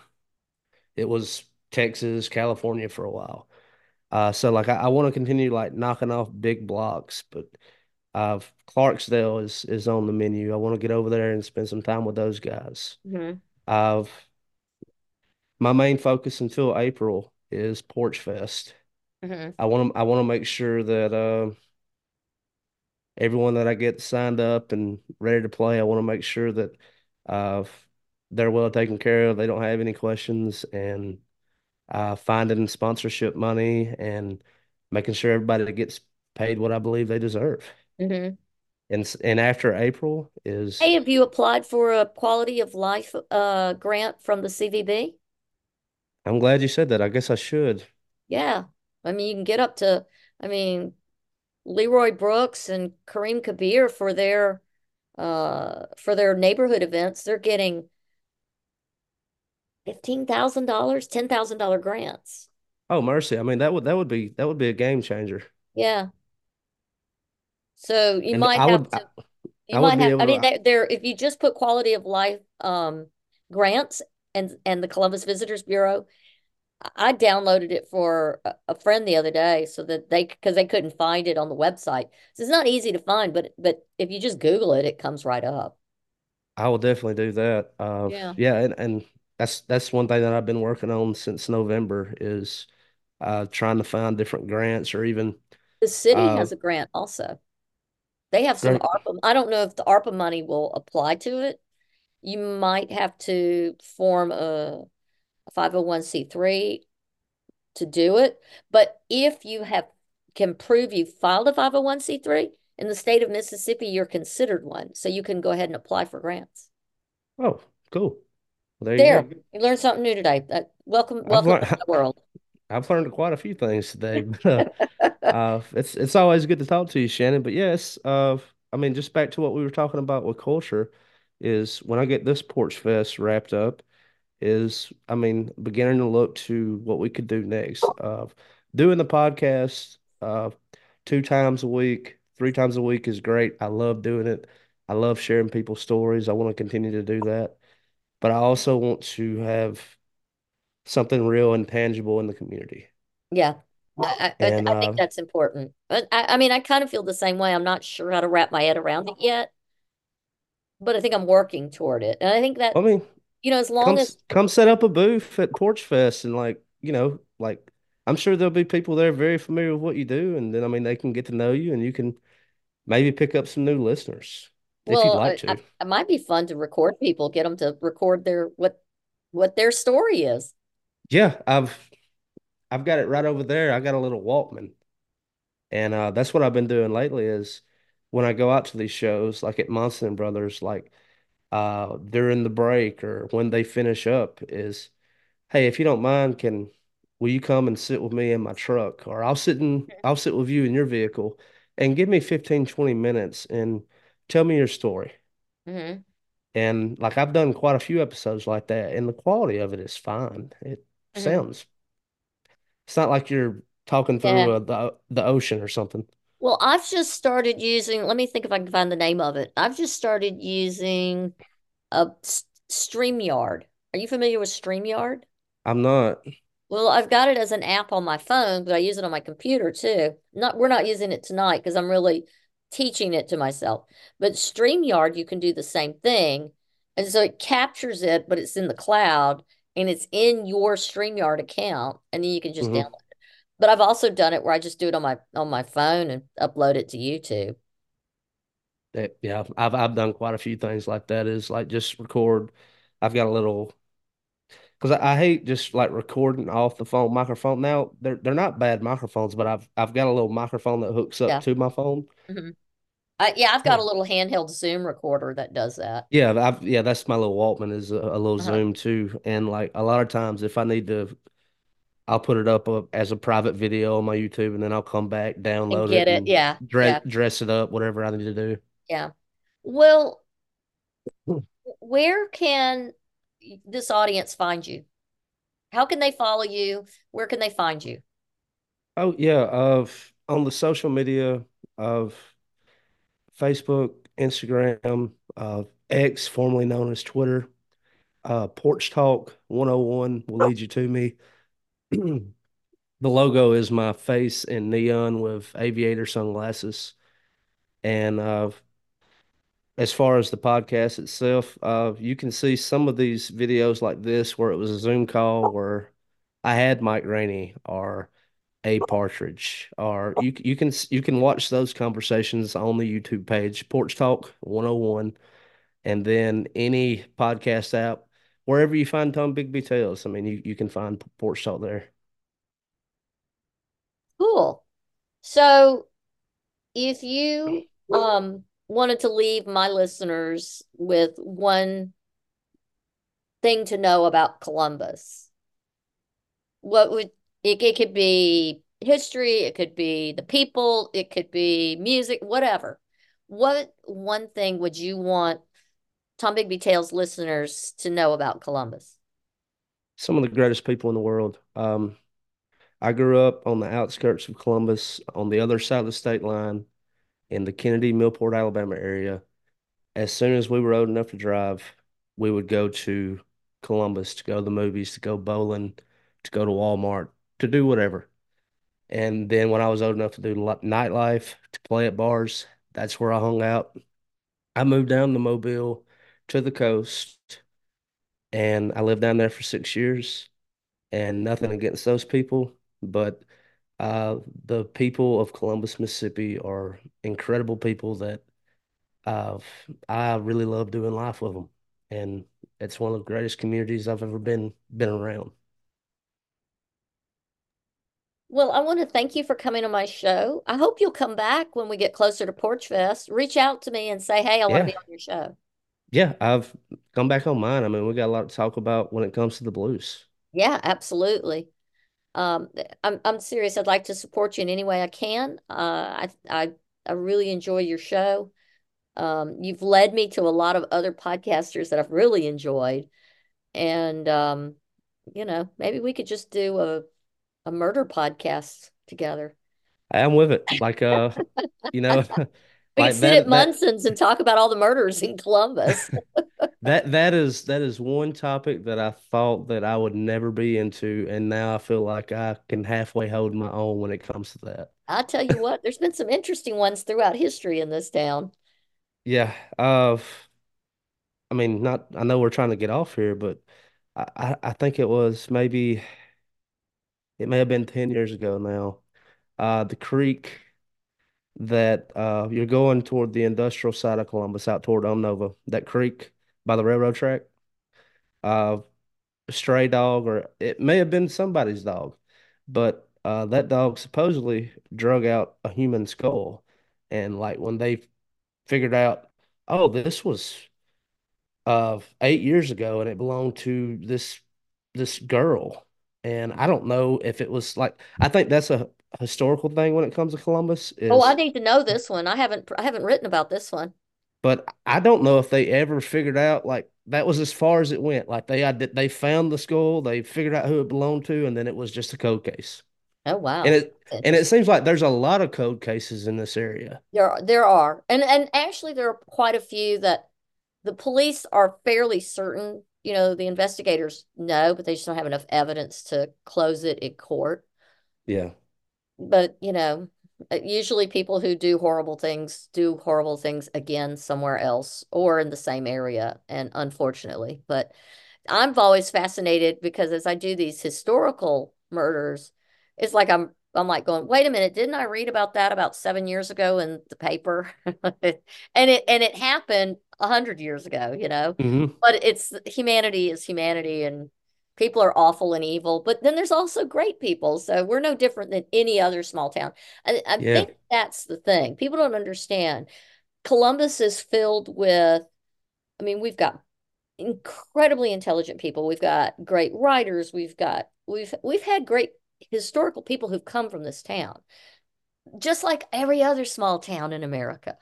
it was Texas, California for a while. Uh, so like I, I want to continue like knocking off big blocks, but uh, Clarksdale is is on the menu. I want to get over there and spend some time with those guys. Mhm. I've my main focus until April is Porch Fest. Mhm. I want to I want to make sure that uh, everyone that I get signed up and ready to play, I want to make sure that uh, they're well taken care of. They don't have any questions, and uh, finding sponsorship money and making sure everybody gets paid what I believe they deserve. Mhm. And and after April is Hey, have you applied for a quality of life uh grant from the CVB? I'm glad you said that. I guess I should. Yeah. I mean, you can get up to, I mean, Leroy Brooks and Kareem Kabir for their uh for their neighborhood events, they're getting $15,000, $10,000 grants. Oh, mercy. I mean that would that would be that would be a game changer. Yeah. So you And might I have would to you I might have I mean to they they're if you just put quality of life um grants and and the Columbus Visitors Bureau, I downloaded it for a, friend the other day so that they because they couldn't find it on the website. So it's not easy to find, but but if you just Google it, it comes right up. I will definitely do that. Uh Yeah. yeah, and, and that's that's one thing that I've been working on since November is uh trying to find different grants or even The city uh has a grant also. They have some ARPA. I don't know if the ARPA money will apply to it. You might have to form a 501c3 to do it. But if you have can prove you filed a 501c3 in the state of Mississippi, you're considered one. So you can go ahead and apply for grants. oh cool. Well, there you There, go. you learned something new today. Uh, welcome, welcome to learned my world. I've learned quite a few things today, but uh, uh, it's it's always good to talk to you, Shannon. But yes, uh, I mean, just back to what we were talking about with culture, is when I get this Porch Fest wrapped up, is I mean, beginning to look to what we could do next. Uh, doing the podcast uh, two times a week, three times a week is great. I love doing it. I love sharing people's stories. I want to continue to do that, but I also want to have something real and tangible in the community. Yeah, I, I, And I think uh, that's important. But I, I mean, I kind of feel the same way. I'm not sure how to wrap my head around it yet, but I think I'm working toward it. And I think that I mean, you know, as long s- as, come set up a booth at Porch Fest and like, you know, like I'm sure there'll be people there very familiar with what you do, and then I mean they can get to know you and you can maybe pick up some new listeners if you'd well, like I, I, to. it might be fun to record people, get them to record their what what their story is. Yeah, I've I've got it right over there. I got a little Walkman. And uh that's what I've been doing lately is when I go out to these shows, like at Munson and Brothers, like uh during the break or when they finish up, is hey, if you don't mind, can will you come and sit with me in my truck? Or I'll sit in I'll sit with you in your vehicle and give me 15, 20 minutes and tell me your story. hmm And like I've done quite a few episodes like that, and the quality of it is fine. It hmm sounds it's not like you're talking through Yeah. uh, the the ocean or something. Well, I've just started using, let me think if I can find the name of it. I've just started using a StreamYard. Are you familiar with StreamYard? I'm not. Well, I've got it as an app on my phone, but I use it on my computer too. Not, we're not using it tonight because I'm really teaching it to myself. But StreamYard, you can do the same thing. And so it captures it, but it's in the cloud and it's in your StreamYard account. And then you can just hmm download it. But I've also done it where I just do it on my on my phone and upload it to YouTube. That, yeah, I've, I've done quite a few things like that. Is like just record. I've got a little because I, I hate just like recording off the phone microphone. Now they're they're not bad microphones, but I've I've got a little microphone that hooks up Yeah. to my phone. hmm I, yeah, I've got a little handheld Zoom recorder that does that. Yeah, I've yeah, that's my little Walkman is a, a little Uh-huh. Zoom too. And like a lot of times if I need to I'll put it up uh, as a private video on my YouTube and then I'll come back, And download get it it. and Yeah. dress Yeah. dress it up, whatever I need to do. Yeah. Well, Hmm. where can this audience find you? How can they follow you? Where can they find you? Oh yeah, of on the social media of Facebook, Instagram, uh X, formerly known as Twitter, uh Porch Talk 101 will lead you to me. The logo is my face in neon with aviator sunglasses. And uh as far as the podcast itself, uh, you can see some of these videos like this where it was a Zoom call where I had Mike Rainey or Abe Partridge, or you you can you can watch those conversations on the YouTube page, Porch Talk 101, and then any podcast app, wherever you find Tombigbee Tales. I mean, you, you can find Porch Talk there. Cool. So if you um wanted to leave my listeners with one thing to know about Columbus, what would it, it could be history, it could be the people, it could be music, whatever. What one thing would you want Tombigbee Tales listeners to know about Columbus? Some of the greatest people in the world. Um, I grew up on the outskirts of Columbus, on the other side of the state line, in the Kennedy, Millport, Alabama area. As soon as we were old enough to drive, we would go to Columbus to go to the movies, to go bowling, to go to Walmart, to do whatever. And then when I was old enough to do li- nightlife, to play at bars, that's where I hung out. I moved down to Mobile to the coast, and I lived down there for six years. And nothing against those people, but uh, the people of Columbus, Mississippi are incredible people that uh, I really love doing life with them. And it's one of the greatest communities I've ever been been around. Well, I want to thank you for coming on my show. I hope you'll come back when we get closer to Porch Fest. Reach out to me and say, hey, I want to be on your show. Yeah, I've come back on mine. I mean, we got a lot to talk about when it comes to the blues. Yeah, absolutely. Um, I'm I'm serious. I'd like to support you in any way I can. Uh, I I I really enjoy your show. Um, you've led me to a lot of other podcasters that I've really enjoyed, and um, you know, maybe we could just do a a murder podcast together. I am with it. Like uh, you know, We like sit at that that Munson's and talk about all the murders in Columbus. that that is that is one topic that I thought that I would never be into, and now I feel like I can halfway hold my own when it comes to that. I tell you what, there's been some interesting ones throughout history in this town. Yeah. Uh, I mean, not. I know we're trying to get off here, but I I, I think it was maybe it may have been 10 years ago now. Uh, the creek that uh you're going toward the industrial side of Columbus, out toward Omnova, that creek by the railroad track. Uh, stray dog, or it may have been somebody's dog, but uh, that dog supposedly drug out a human skull, and like when they figured out, oh, this was uh eight years ago, and it belonged to this this girl, and I don't know if it was like I think that's a historical thing when it comes to Columbus Oh, I need to know this one. I haven't I haven't written about this one. but I don't know if they ever figured out like that was as far as it went. Like they they found the skull, they figured out who it belonged to, and then it was just a code case. Oh, wow! And it and it seems like there's a lot of code cases in this area. There are, there are. And and actually there are quite a few that the police are fairly certain, you know, the investigators know, but they just don't have enough evidence to close it in court. Yeah. But, you know, Uh, Usually people who do horrible things do horrible things again somewhere else or in the same area, and unfortunately. But I'm always fascinated because as I do these historical murders, it's like I'm I'm like going, wait a minute, didn't I read about that about seven years ago in the paper? And it and it happened a hundred years ago, you know. hmm But it's humanity is humanity and people are awful and evil, but then there's also great people. So we're no different than any other small town. I, I Yeah. think that's the thing. People don't understand. Columbus is filled with, I mean, we've got incredibly intelligent people. We've got great writers. We've got we've we've had great historical people who've come from this town, just like every other small town in America.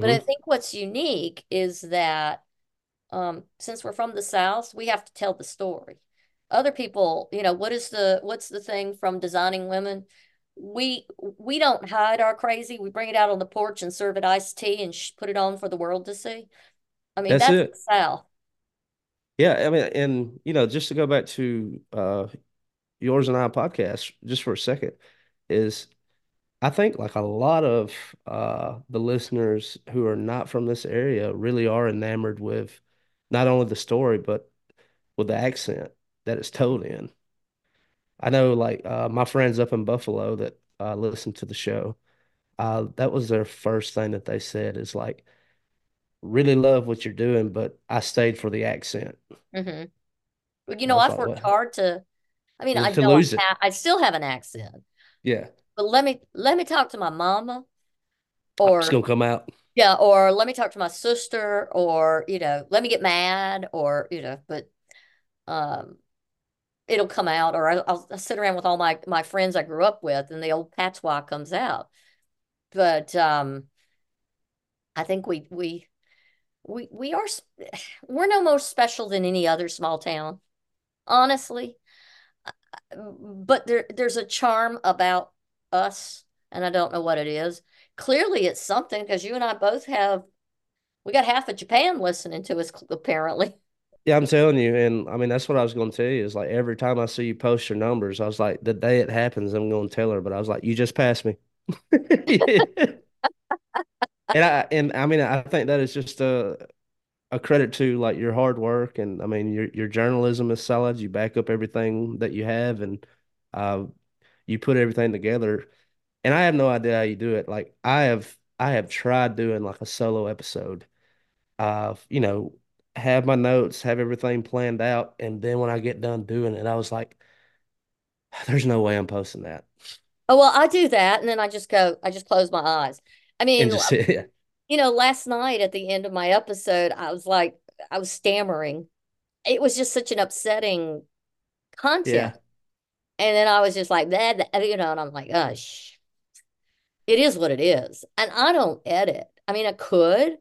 But I hmm think what's unique is that um, since we're from the South, we have to tell the story. Other people, you know, what is the what's the thing from designing women? We we don't hide our crazy. We bring it out on the porch and serve it iced tea and sh put it on for the world to see. I mean, That's that's it. South. Yeah. I mean, and you know, just to go back to uh yours and I podcast just for a second, is I think like a lot of uh the listeners who are not from this area really are enamored with not only the story, but with the accent that it's told in. I know like uh my friends up in Buffalo that uh listen to the show, uh that was their first thing that they said is like really love what you're doing, but I stayed for the accent. hmm But you know, I've worked hard to. I mean, I to know lose I ha I still have an accent, Yeah. but let me let me talk to my mama or It's gonna come out. yeah, or let me talk to my sister or you know, let me get mad or you know, but um. It'll come out, or I'll, I'll sit around with all my my friends I grew up with, and the old patois comes out. But um, I think we we we we are we're no more special than any other small town, honestly. But there there's a charm about us, and I don't know what it is. Clearly, it's something because you and I both have we got half of Japan listening to us apparently. Yeah, I'm telling you, and I mean that's what I was gonna tell you is like every time I see you post your numbers, I was like, the day it happens, I'm gonna tell her. But I was like, you just passed me. And I and I mean I think that is just a a credit to like your hard work and I mean your your journalism is solid. You back up everything that you have and uh you put everything together. And I have no idea how you do it. Like I have I have tried doing like a solo episode. Uh, you know, have my notes, have everything planned out, and then when I get done doing it, I was like, there's no way I'm posting that. Oh, well, I do that, and then I just go, I just close my eyes. I mean, just yeah. You know, last night at the end of my episode, I was like, I was stammering. It was just such an upsetting content. Yeah. And then I was just like, that, you know, and I'm like, gosh, it is what it is. And I don't edit. I mean, I could.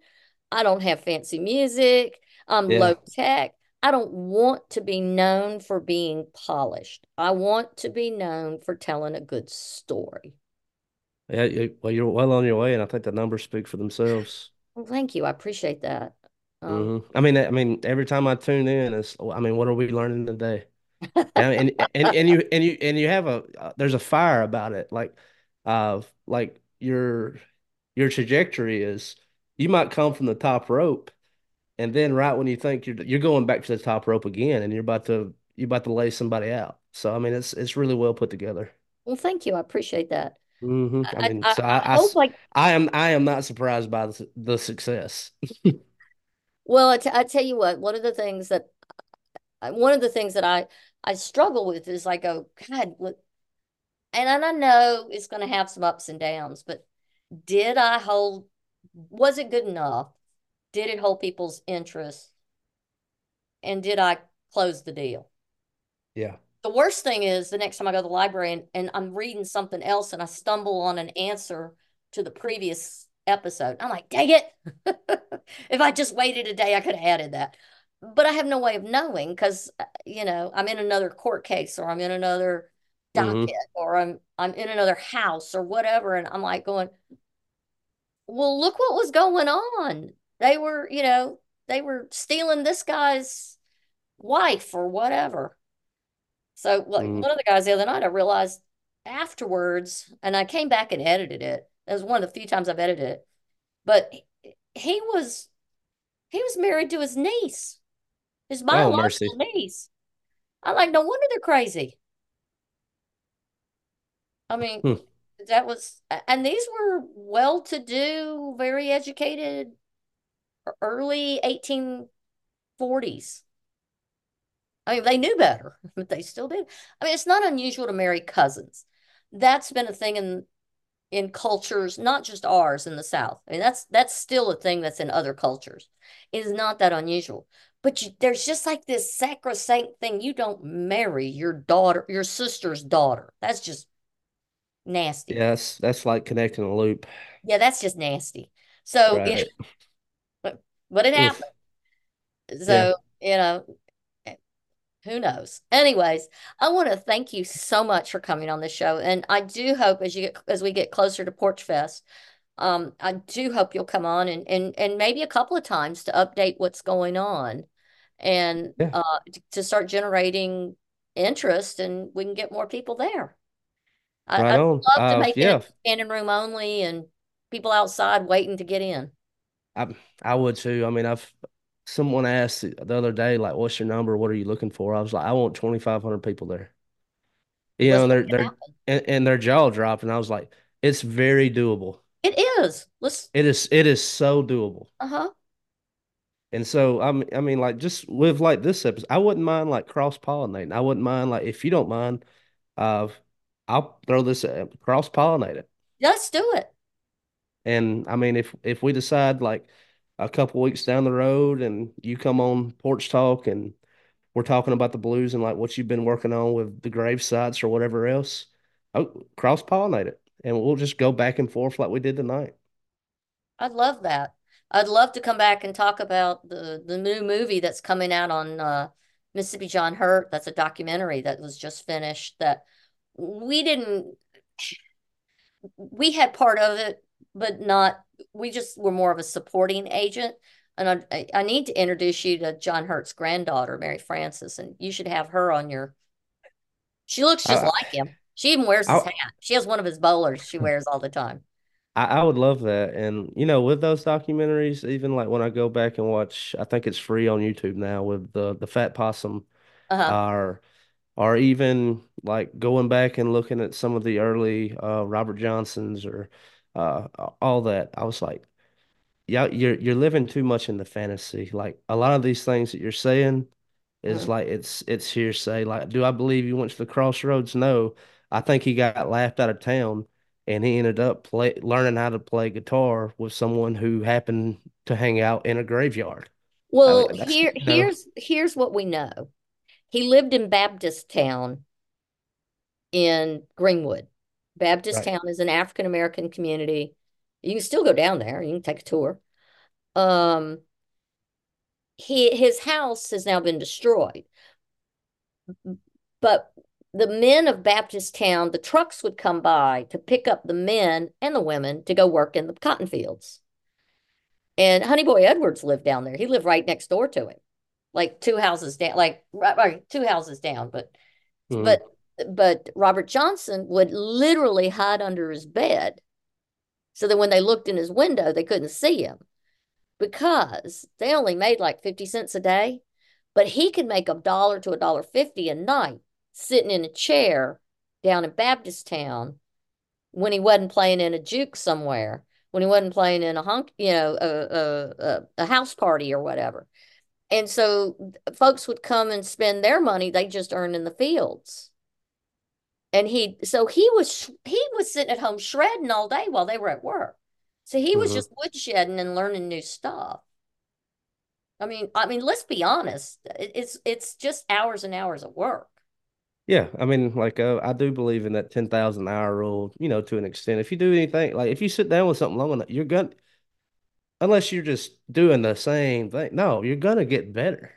I don't have fancy music. I'm low tech. I don't want to be known for being polished. I want to be known for telling a good story. Yeah, you, well, you're well on your way, and I think the numbers speak for themselves. Well, thank you. I appreciate that. Um, hmm I mean, I mean, every time I tune in, it's, I mean, what are we learning today? And and and, and you and you and you have a uh, there's a fire about it, like, uh, like your your trajectory is you might come from the top rope, and then right when you think you're you're going back to the top rope again, and you're about to you're about to lay somebody out. So I mean, it's it's really well put together. well, thank you. I appreciate that. hmm I I, mean, I, so I, I like I am I am not surprised by the, the success. well I, t I tell you what one of the things that one of the things that I I struggle with is I go God what and I know it's going to have some ups and downs but did I hold was it good enough did it hold people's interest and did I close the deal Yeah. the worst thing is the next time I go to the library and, and I'm reading something else and I stumble on an answer to the previous episode. I'm like, dang it. if I just waited a day, I could have added that. But I have no way of knowing because, you know, I'm in another court case or I'm in another docket hmm or I'm I'm in another house or whatever. And I'm like going, well, look what was going on. They were, you know, they were stealing this guy's wife or whatever. So like hmm one of the guys the other night, I realized afterwards, and I came back and edited it. That was one of the few times I've edited it. But he was he was married to his niece, his Oh, biological niece. I'm like, no wonder they're crazy. I mean, Hmm. that was, and these were well-to-do, very educated, early 1840s. I mean, they knew better, but they still did. I mean, it's not unusual to marry cousins. That's been a thing in in cultures, not just ours in the South. I mean, that's that's still a thing that's in other cultures. It is not that unusual. But you, there's just like this sacrosanct thing. You don't marry your daughter, your sister's daughter. That's just nasty. Yes, that's like connecting a loop. Yeah, that's just nasty. So it, Right. but it happened. Oof. Yeah. So, you know, who knows? Anyways, I want to thank you so much for coming on the show. And I do hope as you get as we get closer to Porch Fest, um, I do hope you'll come on and and and maybe a couple of times to update what's going on and Yeah. uh to start generating interest and we can get more people there. I, I'd on. love to Uh make yeah, it standing room only and people outside waiting to get in. I I would too. I mean, I've someone asked the other day, like, what's your number? What are you looking for? I was like, I want 2,500 people there. You Let's know, they're they're and, and their jaw dropped, and I was like, it's very doable. It is. Let's It is it is so doable. uh-huh. And so I'm I mean, like just with like this episode, I wouldn't mind like cross pollinating. I wouldn't mind like if you don't mind, uh, I'll throw this cross pollinate it. Let's do it. And I mean, if if we decide like a couple weeks down the road, and you come on Porch Talk, and we're talking about the blues and like what you've been working on with the grave sites or whatever else, oh, cross pollinate it, and we'll just go back and forth like we did tonight. I'd love that. I'd love to come back and talk about the the new movie that's coming out on uh, Mississippi John Hurt. That's a documentary that was just finished that we didn't we had part of it, but not we just were more of a supporting agent. And I, I need to introduce you to John Hurt's granddaughter, Mary Frances, and you should have her on your. She looks just I like him. She even wears his I hat. She has one of his bowlers she wears all the time. I, I would love that. And you know, with those documentaries, even like when I go back and watch, I think it's free on YouTube now with the the Fat Possum, Uh-huh. or or even like going back and looking at some of the early uh Robert Johnsons or uh all that. I was like, yeah, you're you're living too much in the fantasy. Like a lot of these things that you're saying is Mm. like it's it's hearsay. Like, do I believe he went to the crossroads? No. I think he got laughed out of town and he ended up play learning how to play guitar with someone who happened to hang out in a graveyard. I mean, Well, here you know, here's here's what we know. He lived in Baptist Town in Greenwood. Baptist right. Town is an African American community. You can still go down there. You can take a tour. Um, he his house has now been destroyed, but the men of Baptist Town, the trucks would come by to pick up the men and the women to go work in the cotton fields. And Honey Boy Edwards lived down there. He lived right next door to him, like two houses down, like right, right two houses down. But but Mhm. But Robert Johnson would literally hide under his bed so that when they looked in his window, they couldn't see him because they only made like 50 cents a day. But he could make a dollar to a dollar fifty a night sitting in a chair down in Baptist Town when he wasn't playing in a juke somewhere, when he wasn't playing in a hunk, you know, a, a, a house party or whatever. And so folks would come and spend their money they just earned in the fields. And he, so he was, he was sitting at home shredding all day while they were at work. So he was Mhm. just woodshedding and learning new stuff. I mean, I mean, let's be honest. It's it's just hours and hours of work. Yeah, I mean, like uh, I do believe in that 10,000 hour rule, you know, to an extent. If you do anything, like if you sit down with something long enough, you're gonna, unless you're just doing the same thing, no, you're gonna get better.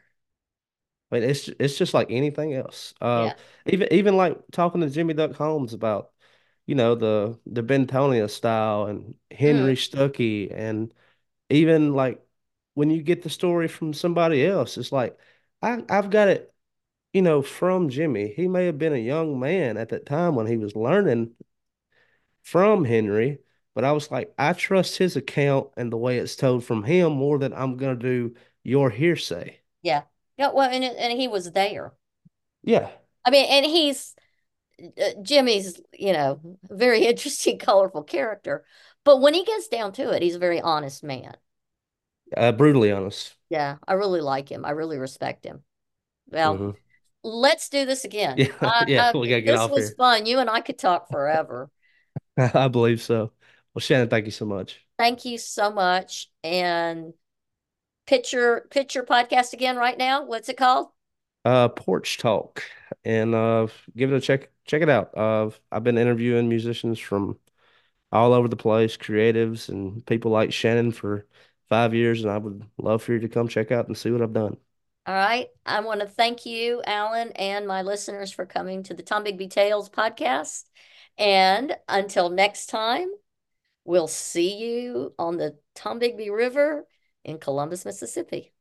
I mean, it's it's just like anything else. Uh, Yeah. even even like talking to Jimmy Duck Holmes about, you know, the the Bentonia style and Mm. Henry Stuckey, and even like when you get the story from somebody else, it's like I I've got it you know, from Jimmy. He may have been a young man at that time when he was learning from Henry, but I was like, I trust his account and the way it's told from him more than I'm going to do your hearsay. Yeah. Yeah. Well, and, and he was there. Yeah. I mean, and he's uh, Jimmy's, you know, very interesting, colorful character. But when he gets down to it, he's a very honest man. Uh, brutally honest. Yeah, I really like him. I really respect him. Well, mm-hmm. let's do this again. Yeah, uh, yeah, we gotta get this off was here. fun. You and I could talk forever. I believe so. Well, Shannon, thank you so much. Thank you so much. And picture picture podcast again right now. What's it called? Uh, Porch Talk, and uh, give it a check. Check it out. Uh, I've been interviewing musicians from all over the place, creatives and people like Shannon for five years, and I would love for you to come check out and see what I've done. All right. I want to thank you, Alan, and my listeners for coming to the Tombigbee Tales podcast. And until next time, we'll see you on the Tombigbee River in Columbus, Mississippi.